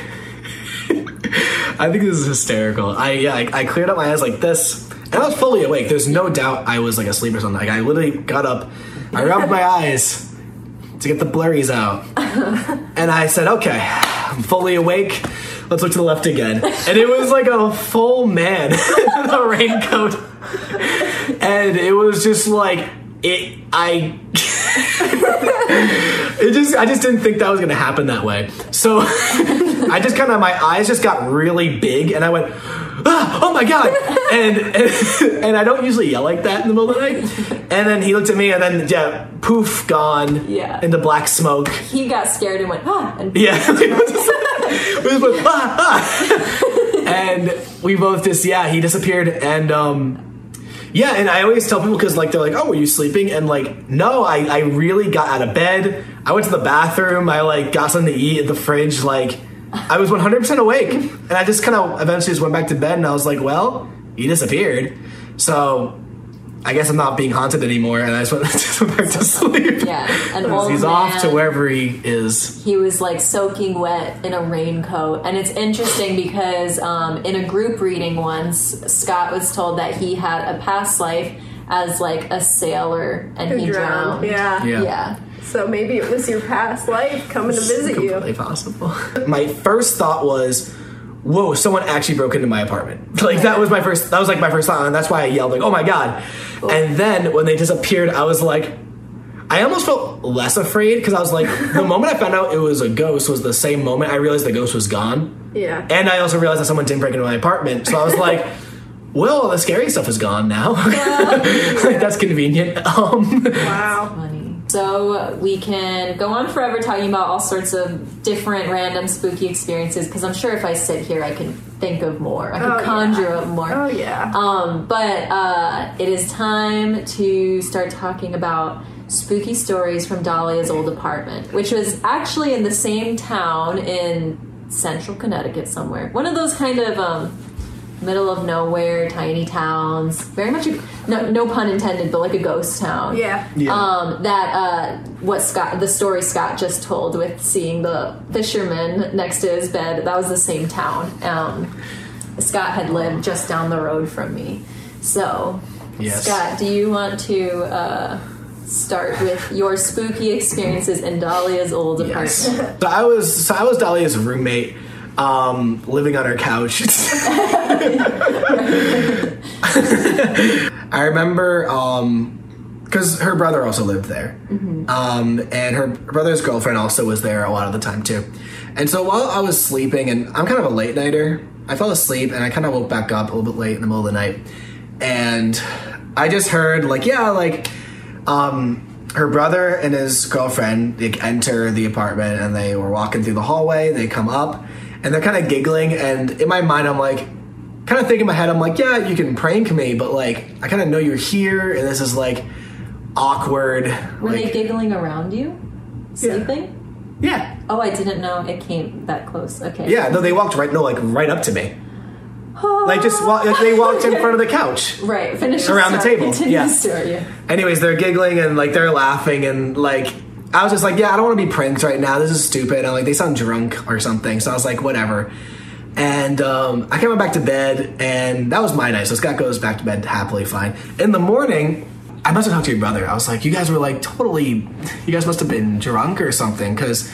S3: I think this is hysterical. I yeah, I, I cleared up my eyes like this, and I was fully awake. There's no doubt I was like asleep or something. Like I literally got up, I rubbed my eyes to get the blurries out, and I said, okay, I'm fully awake. Let's look to the left again, and it was like a full man in a raincoat, and it was just like it. I. it just I just didn't think that was gonna happen that way. So I just kind of my eyes just got really big, and I went, ah, "Oh my god!" And, and and I don't usually yell like that in the middle of the night. And then he looked at me, and then yeah, poof, gone
S2: Yeah.
S3: into black smoke.
S2: He got scared and went, ah, and
S3: Yeah, we just went, ah, ah. and we both just yeah, he disappeared, and um. Yeah, and I always tell people because like they're like, "Oh, were you sleeping?" And like, no, I I really got out of bed. I went to the bathroom. I like got something to eat at the fridge. Like, I was one hundred percent awake, and I just kind of eventually just went back to bed. And I was like, "Well, he disappeared." So, I guess I'm not being haunted anymore, and I just went, back to sleep.
S2: Yeah, an old
S3: He's off to wherever he is.
S2: he was like soaking wet in a raincoat and it's interesting because um, in a group reading once scott was told that he had a past life as like a sailor and
S1: Who
S2: he drowned,
S1: Yeah.
S3: Yeah.
S2: yeah
S1: So maybe it was your past life coming to visit you.
S3: completely possible. My first thought was, "Whoa, someone actually broke into my apartment." Like that was my first. That was like my first thought, and that's why I yelled like, "Oh my god!" And then when they disappeared, I was like. I almost felt less afraid because I was like, the moment I found out it was a ghost was the same moment I realized the ghost was gone.
S1: Yeah.
S3: And I also realized that someone didn't break into my apartment. So I was like, well, the scary stuff is gone now. like, that's convenient. Um,
S1: Wow.
S2: So we can go on forever talking about all sorts of different random spooky experiences because i'm sure if i sit here i can think of more i can
S1: Oh, yeah.
S2: conjure up more
S1: Oh yeah.
S2: Um, but uh, it is time to start talking about spooky stories from Dahlia's old apartment, which was actually in the same town in central Connecticut somewhere. One of those kind of um, middle of nowhere, tiny towns. Very much, a, no, no pun intended, but like a ghost town.
S1: yeah.
S3: Yeah.
S2: Um, that uh, what Scott, the story Scott just told with seeing the fisherman next to his bed, that was the same town. Um, Scott had lived just down the road from me. So,
S3: Yes.
S2: Scott, do you want to uh, start with your spooky experiences in Dahlia's old
S3: Yes.
S2: apartment?
S3: So I was so I was Dahlia's roommate, um, living on her couch. I remember because her brother also lived there, um, and her brother's girlfriend also was there a lot of the time too. And so while I was sleeping, and I'm kind of a late nighter, I fell asleep and I kind of woke back up a little bit late in the middle of the night, and I just heard like yeah like um, her brother and his girlfriend they enter the apartment and they were walking through the hallway. They come up and they're kind of giggling. And in my mind, I'm like, kind of thinking in my head, I'm like, yeah, you can prank me, but like, I kind of know you're here, and this is like awkward.
S2: Were they giggling around you? Sleeping?
S3: yeah,
S2: Oh, I didn't know it came that close. Okay.
S3: yeah. No, they walked right, no, like right up to me. Like just wa- like they walked in front of the couch.
S2: Right. Finish
S3: Around the
S2: story.
S3: table,
S2: Continue
S3: yeah.
S2: the story. Yeah.
S3: Anyways, they're giggling and like they're laughing and like I was just like, yeah, I don't want to be pranked right now. This is stupid. And like they sound drunk or something. So I was like, whatever. And um, I came back to bed, and that was my night. So Scott goes back to bed happily fine. In the morning, I must have talked to your brother. I was like, you guys were like totally, you guys must have been drunk or something. Because,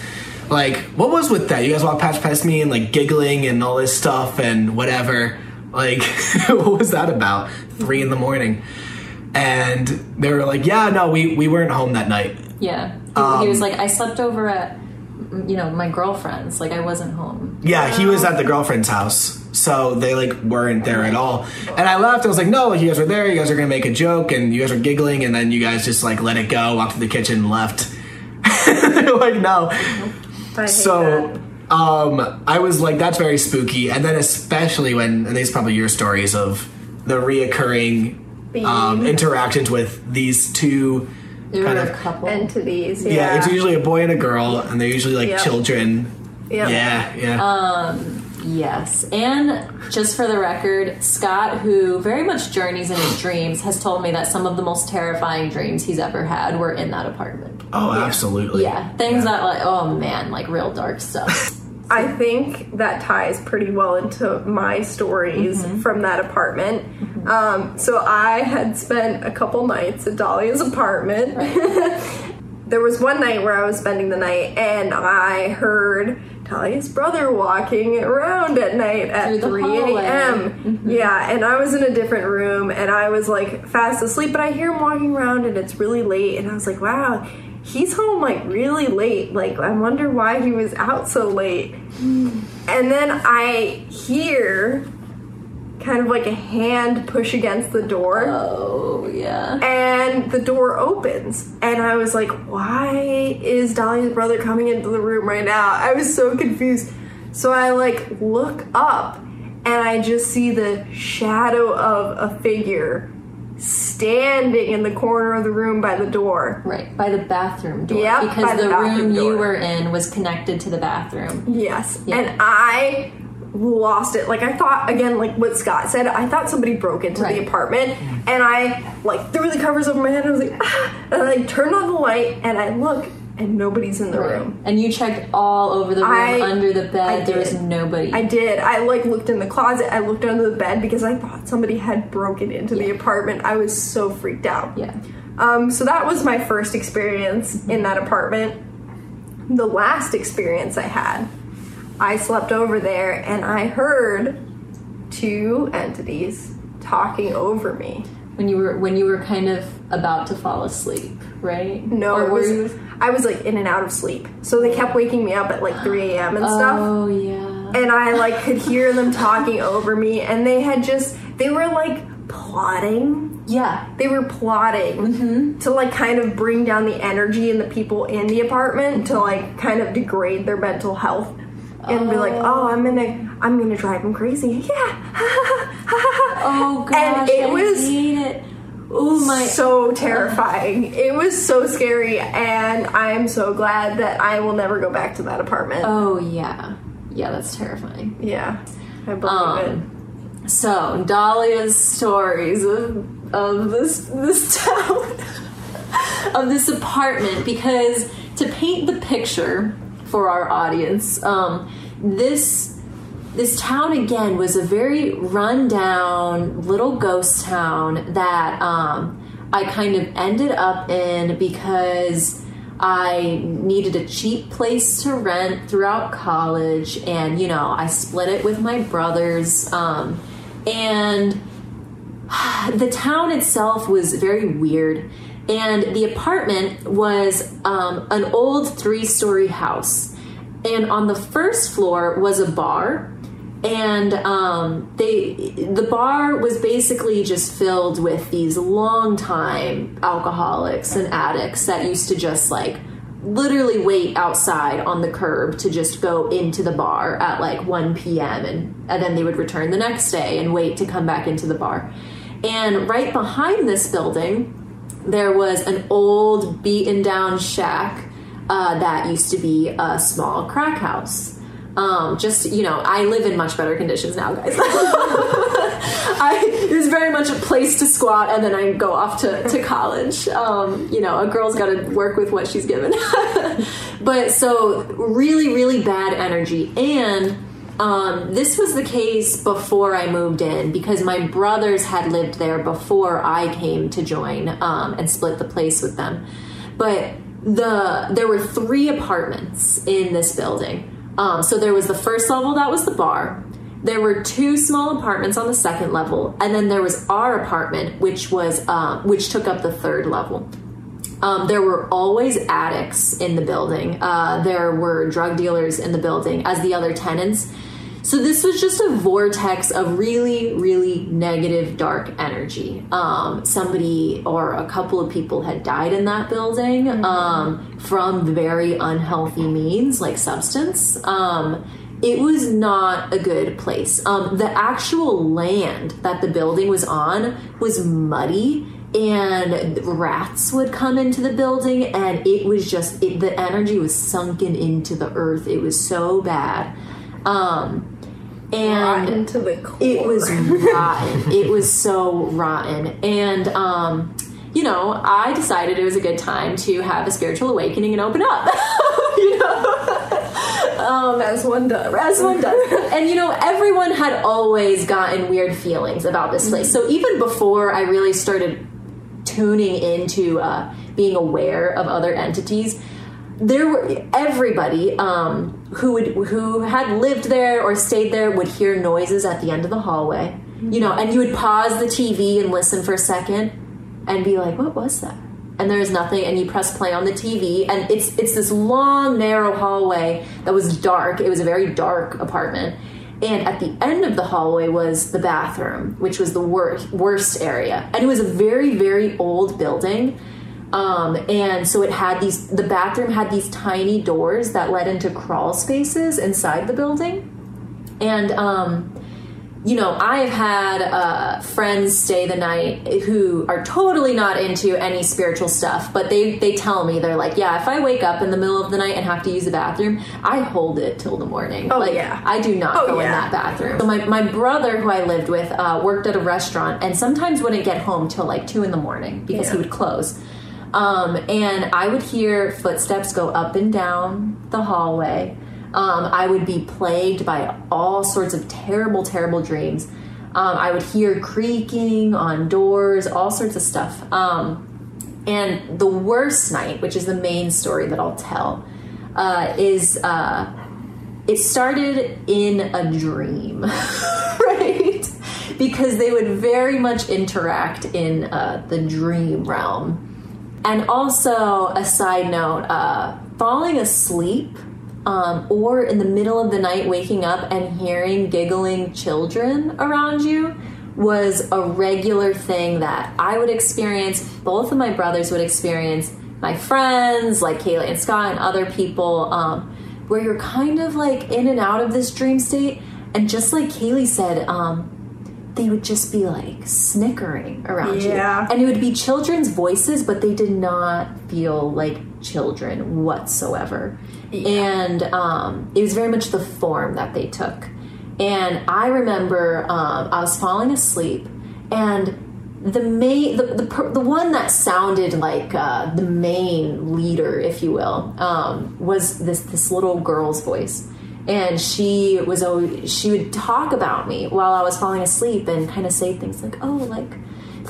S3: like, what was with that? You guys walked past, past me and like giggling and all this stuff and whatever. Like, what was that about? Three in the morning. And they were like, yeah, no, we, we weren't home that night.
S2: Yeah. He, he
S3: Um,
S2: was like, I slept over at, you know, my girlfriend's. Like, I wasn't home.
S3: Yeah, he was at the girlfriend's house, so they like weren't there at all. And I left. I was like, "No, like you guys were there. You guys are gonna make a joke, and you guys were giggling, and then you guys just like let it go, walked to the kitchen, and left." like no. So, um, I was like, "That's very spooky." And then especially when, and these are probably your stories of the reoccurring um, interactions with these two
S2: They were
S3: kind
S2: a
S3: of
S2: couple.
S1: that. entities.
S3: yeah.
S1: Yeah.
S3: it's usually a boy and a girl, and they're usually like
S1: Yep.
S3: children.
S1: Yep.
S3: Yeah, yeah.
S2: Um, yes. And just for the record, Scott, who very much journeys in his dreams, has told me that some of the most terrifying dreams he's ever had were in that apartment.
S3: Oh, absolutely.
S2: Yeah. Things that, like, oh man, like real dark stuff.
S1: I think that ties pretty well into my stories mm-hmm. from that apartment. Um, so I had spent a couple nights at Dahlia's apartment. there was one night where I was spending the night and I heard Dahlia's brother walking around at night at
S2: Through the
S1: 3
S2: hallway.
S1: a.m. Yeah, and I was in a different room and I was like fast asleep, but I hear him walking around and it's really late and I was like, wow, he's home like really late. Like, I wonder why he was out so late. And then I hear kind of like a hand push against the door
S2: oh, yeah.
S1: and the door opens and i was like why is dahlia's brother coming into the room right now i was so confused so i like look up and i just see the shadow of a figure standing in the corner of the room by the door
S2: Right, by the bathroom door.
S1: Yep,
S2: because
S1: the
S2: the, room you were in was connected to the bathroom.
S1: Yes.
S2: Yeah.
S1: And I lost it. Like I thought again, like what Scott said, I thought somebody broke into
S2: Right.
S1: the apartment and I like threw the covers over my head and I was like ah! and I like, turned on the light and I look and nobody's in the room.
S2: And you checked all over the room,
S1: I-
S2: under the bed. There was nobody.
S1: I did. I like looked in the closet, I looked under the bed because I thought somebody had broken into the apartment. I was so freaked out.
S2: yeah.
S1: Um, so that was my first experience in that apartment. The last experience I had, I slept over there and I heard two entities talking over me.
S2: When you were when you were kind of about to fall asleep, right?
S1: No,
S2: or
S1: it was,
S2: you?
S1: I was like in and out of sleep. So they kept waking me up at like 3 a.m. and stuff.
S2: Oh yeah.
S1: and I like could hear them talking over me and they had just they were like plotting
S2: Yeah.
S1: they were plotting mm-hmm. to like kind of bring down the energy in the people in the apartment to like kind of degrade their mental health and be like oh i'm gonna i'm gonna drive him crazy yeah
S2: Oh gosh.
S1: And it
S2: I
S1: was
S2: hate it. Oh my.
S1: so terrifying it was so scary and i'm so glad that i will never go back to that apartment
S2: Oh yeah. Yeah, that's terrifying.
S1: yeah i believe
S2: Um, So Dahlia's stories of of this this town of this apartment because to paint the picture for our audience, um, this this town again was a very rundown little ghost town that um, I kind of ended up in because I needed a cheap place to rent throughout college, and you know I split it with my brothers, um, and the town itself was very weird. And the apartment was um, an old three story house. And on the first floor was a bar. And um, they, the bar was basically just filled with these long time alcoholics and addicts that used to just like literally wait outside on the curb to just go into the bar at like 1 p.m. and, and then they would return the next day and wait to come back into the bar. And right behind this building, there was an old beaten down shack uh, that used to be a small crack house. Um, just you know, I live in much better conditions now, guys. It was very much a place to squat, and then I go off to, to college. Um, you know, a girl's got to work with what she's given. but so, really, really bad energy. And um, this was the case before I moved in because my brothers had lived there before I came to join um, and split the place with them. But the there were three apartments in this building. Um, so there was the first level that was the bar. There were two small apartments on the second level, and then there was our apartment, which was um, which took up the third level. Um, there were always addicts in the building. Uh, there were drug dealers in the building as the other tenants. So this was just a vortex of really, really negative, dark energy. Um, somebody or a couple of people had died in that building um, from very unhealthy means, like substance. Um, it was not a good place. Um, the actual land that the building was on was muddy and rats would come into the building and it was just it, the energy was sunken into the earth it was so bad um and
S1: Rotten to the core.
S2: it was rotten. it was so rotten. And um, you know, I decided it was a good time to have a spiritual awakening and open up. you know,
S1: as one does.
S2: as one does. And you know, everyone had always gotten weird feelings about this place. So even before I really started tuning into uh, being aware of other entities, there were everybody um, who would who had lived there or stayed there would hear noises at the end of the hallway. You know, and you would pause the TV and listen for a second and be like, "What was that?" And there's nothing, and you press play on the TV, and it's it's this long, narrow hallway that was dark. It was a very dark apartment, and at the end of the hallway was the bathroom, which was the worst worst area, and it was a very very old building. Um, and so it had these the bathroom had these tiny doors that led into crawl spaces inside the building. And um, you know i've had uh, friends stay the night who are totally not into any spiritual stuff but they they tell me they're like yeah if i wake up in the middle of the night and have to use the bathroom i hold it till the morning.
S1: Oh,
S2: like
S1: yeah.
S2: i do not
S1: Oh,
S2: go in that bathroom. So my, my brother who i lived with uh, worked at a restaurant and sometimes wouldn't get home till like two in the morning because
S1: Yeah.
S2: he would close um, and I would hear footsteps go up and down the hallway. Um, I would be plagued by all sorts of terrible, terrible dreams. Um, I would hear creaking on doors, all sorts of stuff. Um, and the worst night, which is the main story that I'll tell, uh, is uh, it started in a dream, right? Because they would very much interact in uh, the dream realm. And also, a side note, uh, falling asleep um, or in the middle of the night waking up and hearing giggling children around you was a regular thing that I would experience, both of my brothers would experience, my friends like Kayla and Scott and other people, um, where you're kind of like in and out of this dream state. And just like Kaylee said, um, they would just be like snickering around
S1: Yeah.
S2: you. And it would be children's voices, but they did not feel like children whatsoever. And um, it was very much the form that they took. And I remember um, I was falling asleep, and the main, the, the, the one that sounded like uh, the main leader, if you will, um, was this this little girl's voice and she was always she would talk about me while I was falling asleep and kind of say things like, "Oh, like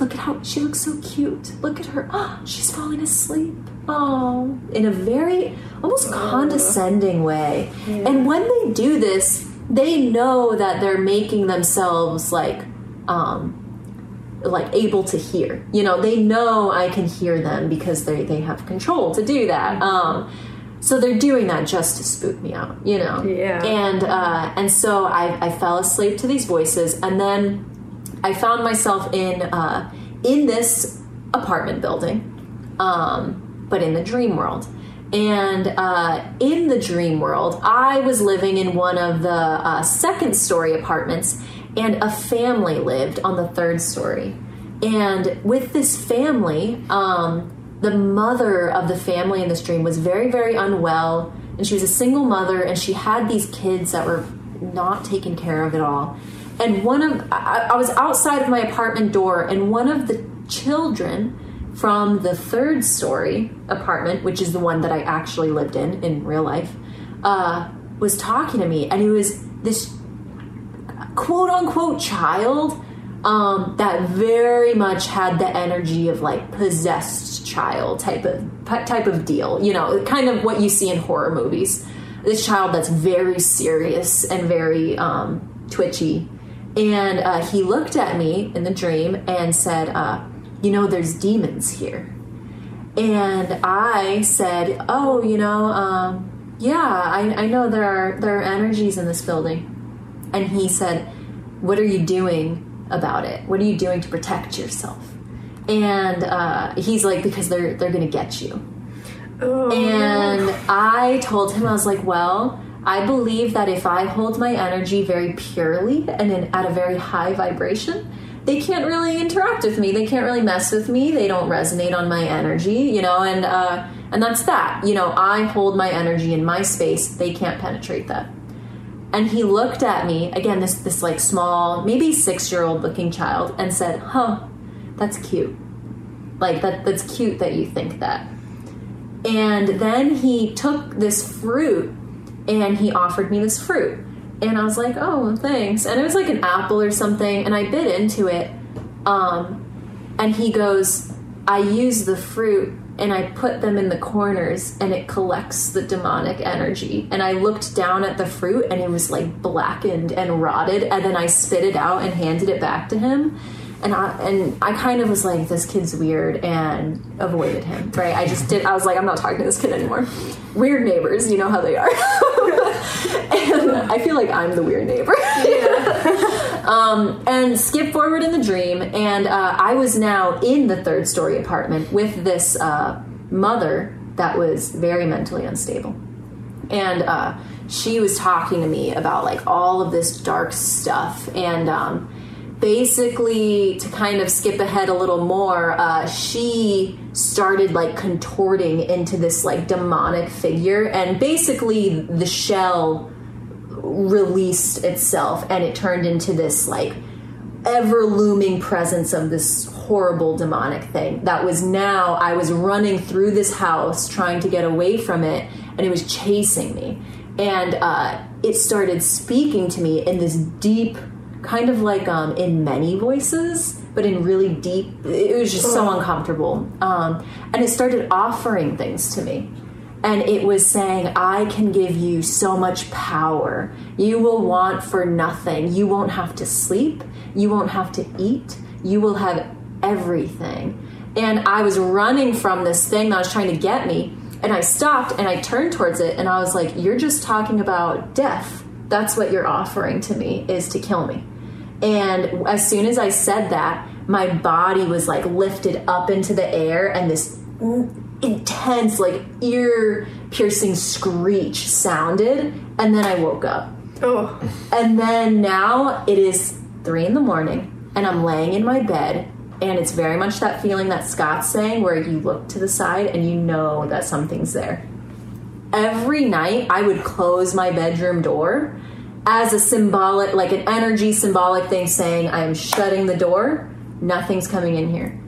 S2: look at how she looks so cute. Look at her. Oh, she's falling asleep. Oh, in a very almost condescending way. And when they do this, they know that they're making themselves like um like able to hear. You know, they know I can hear them because they they have control to do that. Um so they're doing that just to spook me out, you know.
S1: Yeah.
S2: And uh, and so I, I fell asleep to these voices, and then I found myself in uh, in this apartment building, um, but in the dream world. And uh, in the dream world, I was living in one of the uh, second story apartments, and a family lived on the third story. And with this family, um, the mother of the family in this dream was very, very unwell, and she was a single mother, and she had these kids that were not taken care of at all. And one of I, I was outside of my apartment door, and one of the children from the third story apartment, which is the one that I actually lived in in real life, uh, was talking to me, and he was this quote unquote child um, that very much had the energy of like possessed child type of type of deal. You know, kind of what you see in horror movies. This child that's very serious and very um, twitchy. And uh, he looked at me in the dream and said, uh, "You know, there's demons here." And I said, "Oh, you know, um, yeah, I, I know there are there are energies in this building." And he said, "What are you doing about it? What are you doing to protect yourself?" And uh, he's like, "Because they're they're gonna get you."
S1: Oh.
S2: And I told him, I was like, well, I believe that if I hold my energy very purely and in, at a very high vibration, they can't really interact with me. They can't really mess with me. They don't resonate on my energy, you know, and uh, and that's that. You know, I hold my energy in my space. They can't penetrate that. And he looked at me again this this like small maybe six year old looking child and said huh that's cute. Like that that's cute that you think that. And then he took this fruit and he offered me this fruit. And i was like oh thanks. And it was like an apple or something and i bit into it um, and he goes i use the fruit and I put them in the corners and it collects the demonic energy. And I looked down at the fruit and it was like blackened and rotted. And then I spit it out and handed it back to him. And I and I kind of was like, this kid's weird and avoided him. Right? I just did. I was like, I'm not talking to this kid anymore. Weird neighbors, you know how they are. and I feel like I'm the weird neighbor. Yeah. um, and skip forward in the dream, and uh, I was now in the third story apartment with this uh, mother that was very mentally unstable, and uh, she was talking to me about like all of this dark stuff and. Um, basically to kind of skip ahead a little more uh, she started like contorting into this like demonic figure and basically the shell released itself and it turned into this like ever looming presence of this horrible demonic thing that was now I was running through this house trying to get away from it and it was chasing me and uh, it started speaking to me in this deep kind of like um, in many voices, but in really deep. It was just so uncomfortable. Um, and it started offering things to me. And it was saying, I can give you so much power. You will want for nothing. You won't have to sleep. You won't have to eat. You will have everything. And I was running from this thing that was trying to get me. And I stopped and I turned towards it and I was like, You're just talking about death. That's what you're offering to me is to kill me. And as soon as I said that, my body was like lifted up into the air and this intense, like ear piercing screech sounded. And then I woke up.
S1: Oh.
S2: And then now it is three in the morning and I'm laying in my bed. And it's very much that feeling that Scott's saying where you look to the side and you know that something's there. Every night I would close my bedroom door as a symbolic, like an energy symbolic thing saying, I am shutting the door, nothing's coming in here.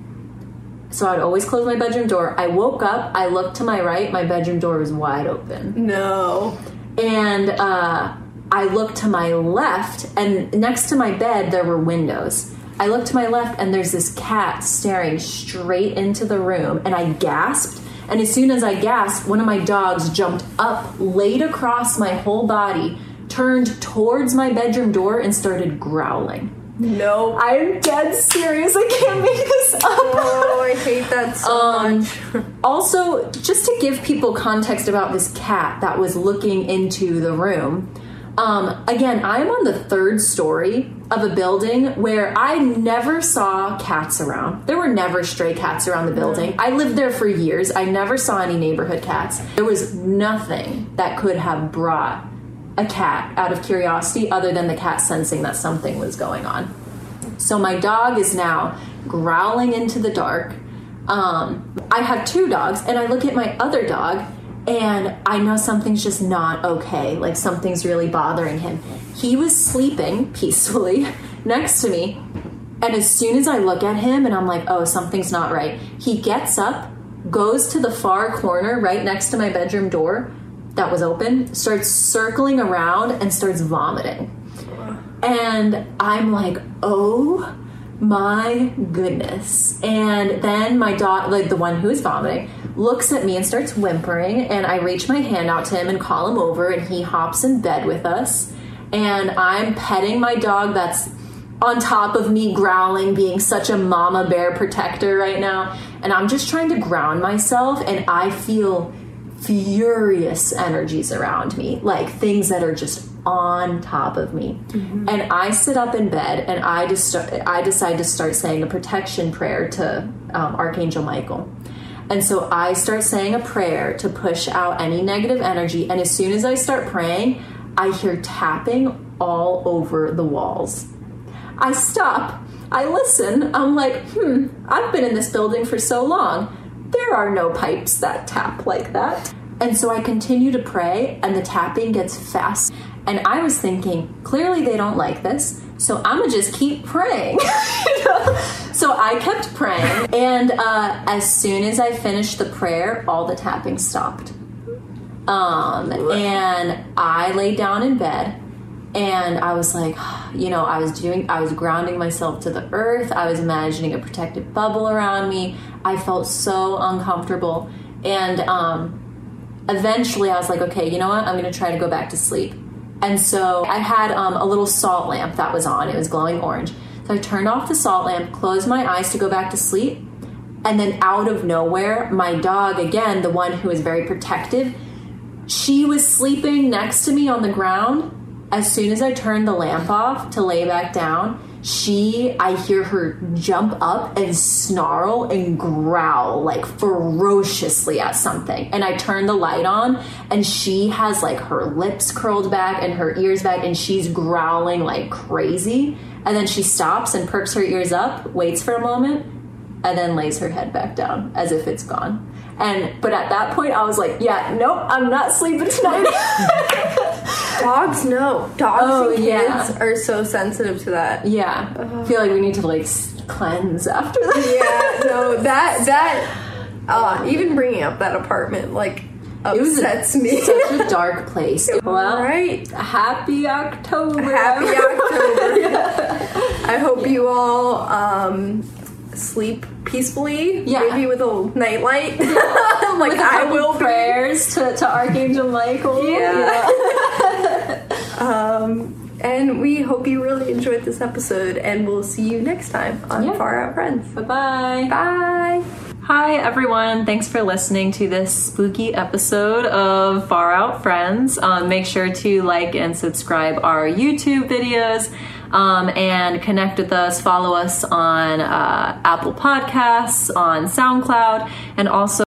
S2: So I'd always close my bedroom door. I woke up, I looked to my right, my bedroom door was wide open.
S1: No.
S2: And uh, I looked to my left, and next to my bed, there were windows. I looked to my left, and there's this cat staring straight into the room, and I gasped. And as soon as I gasped, one of my dogs jumped up, laid across my whole body, turned towards my bedroom door and started growling.
S1: No.
S2: I'm dead serious. I can't make this up.
S1: Oh, I hate that so
S2: Um,
S1: much.
S2: Also, just to give people context about this cat that was looking into the room, um, again, I'm on the third story of a building where I never saw cats around. There were never stray cats around the building. I lived there for years. I never saw any neighborhood cats. There was nothing that could have brought a cat out of curiosity other than the cat sensing that something was going on. So my dog is now growling into the dark. Um, I have two dogs, and I look at my other dog, and I know something's just not okay. Like something's really bothering him. He was sleeping peacefully next to me, and as soon as I look at him and I'm like, oh, something's not right, he gets up, goes to the far corner right next to my bedroom door that was open, starts circling around, and starts vomiting. And I'm like, oh my goodness. And then my dog, like the one who is vomiting, looks at me and starts whimpering. And I reach my hand out to him and call him over, and he hops in bed with us. And I'm petting my dog that's on top of me growling, being such a mama bear protector right now. And I'm just trying to ground myself, and I feel furious energies around me, like things that are just on top of me. And I sit up in bed and I just start, I decide to start saying a protection prayer to um, Archangel Michael. And so I start saying a prayer to push out any negative energy. And as soon as I start praying, I hear tapping all over the walls. I stop. I listen. I'm like, hmm, I've been in this building for so long. There are no pipes that tap like that. And so I continue to pray, and the tapping gets fast. And I was thinking, clearly they don't like this, so I'm gonna just keep praying. So I kept praying, and uh, as soon as I finished the prayer, all the tapping stopped. Um, and I laid down in bed and I was like, you know, I was doing, I was grounding myself to the earth. I was imagining a protective bubble around me. I felt so uncomfortable. And um, eventually I was like, okay, you know what? I'm going to try to go back to sleep. And so I had um, a little salt lamp that was on, it was glowing orange. So I turned off the salt lamp, closed my eyes to go back to sleep. And then out of nowhere, my dog, again, the one who is very protective, she was sleeping next to me on the ground. As soon as I turned the lamp off to lay back down, she, I hear her jump up and snarl and growl like ferociously at something. And I turn the light on, and she has like her lips curled back and her ears back, and she's growling like crazy. And then she stops and perks her ears up, waits for a moment, and then lays her head back down as if it's gone. And but at that point, I was like, "Yeah, nope, I'm not sleeping tonight."
S1: Dogs no. Dogs
S2: Oh,
S1: and kids
S2: yeah.
S1: are so sensitive to that.
S2: yeah, I feel like we need to like cleanse after that.
S1: Yeah, no, that that uh, even bringing up that apartment like
S2: was a-
S1: upsets me.
S2: Such a dark place. Well,
S1: right.
S2: happy October.
S1: Happy October. I hope you all um, sleep peacefully.
S2: Yeah.
S1: Maybe with a nightlight. like
S2: With a
S1: I will.
S2: prayers to, to Archangel Michael.
S1: Yeah. um, and we hope you really enjoyed this episode, and we'll see you next time on
S2: Yeah.
S1: Far Out Friends.
S2: Bye bye.
S1: Bye.
S2: Hi, everyone. Thanks for listening to this spooky episode of Far Out Friends. Um, make sure to like and subscribe our YouTube videos um, and connect with us. Follow us on uh, Apple Podcasts, on SoundCloud, and also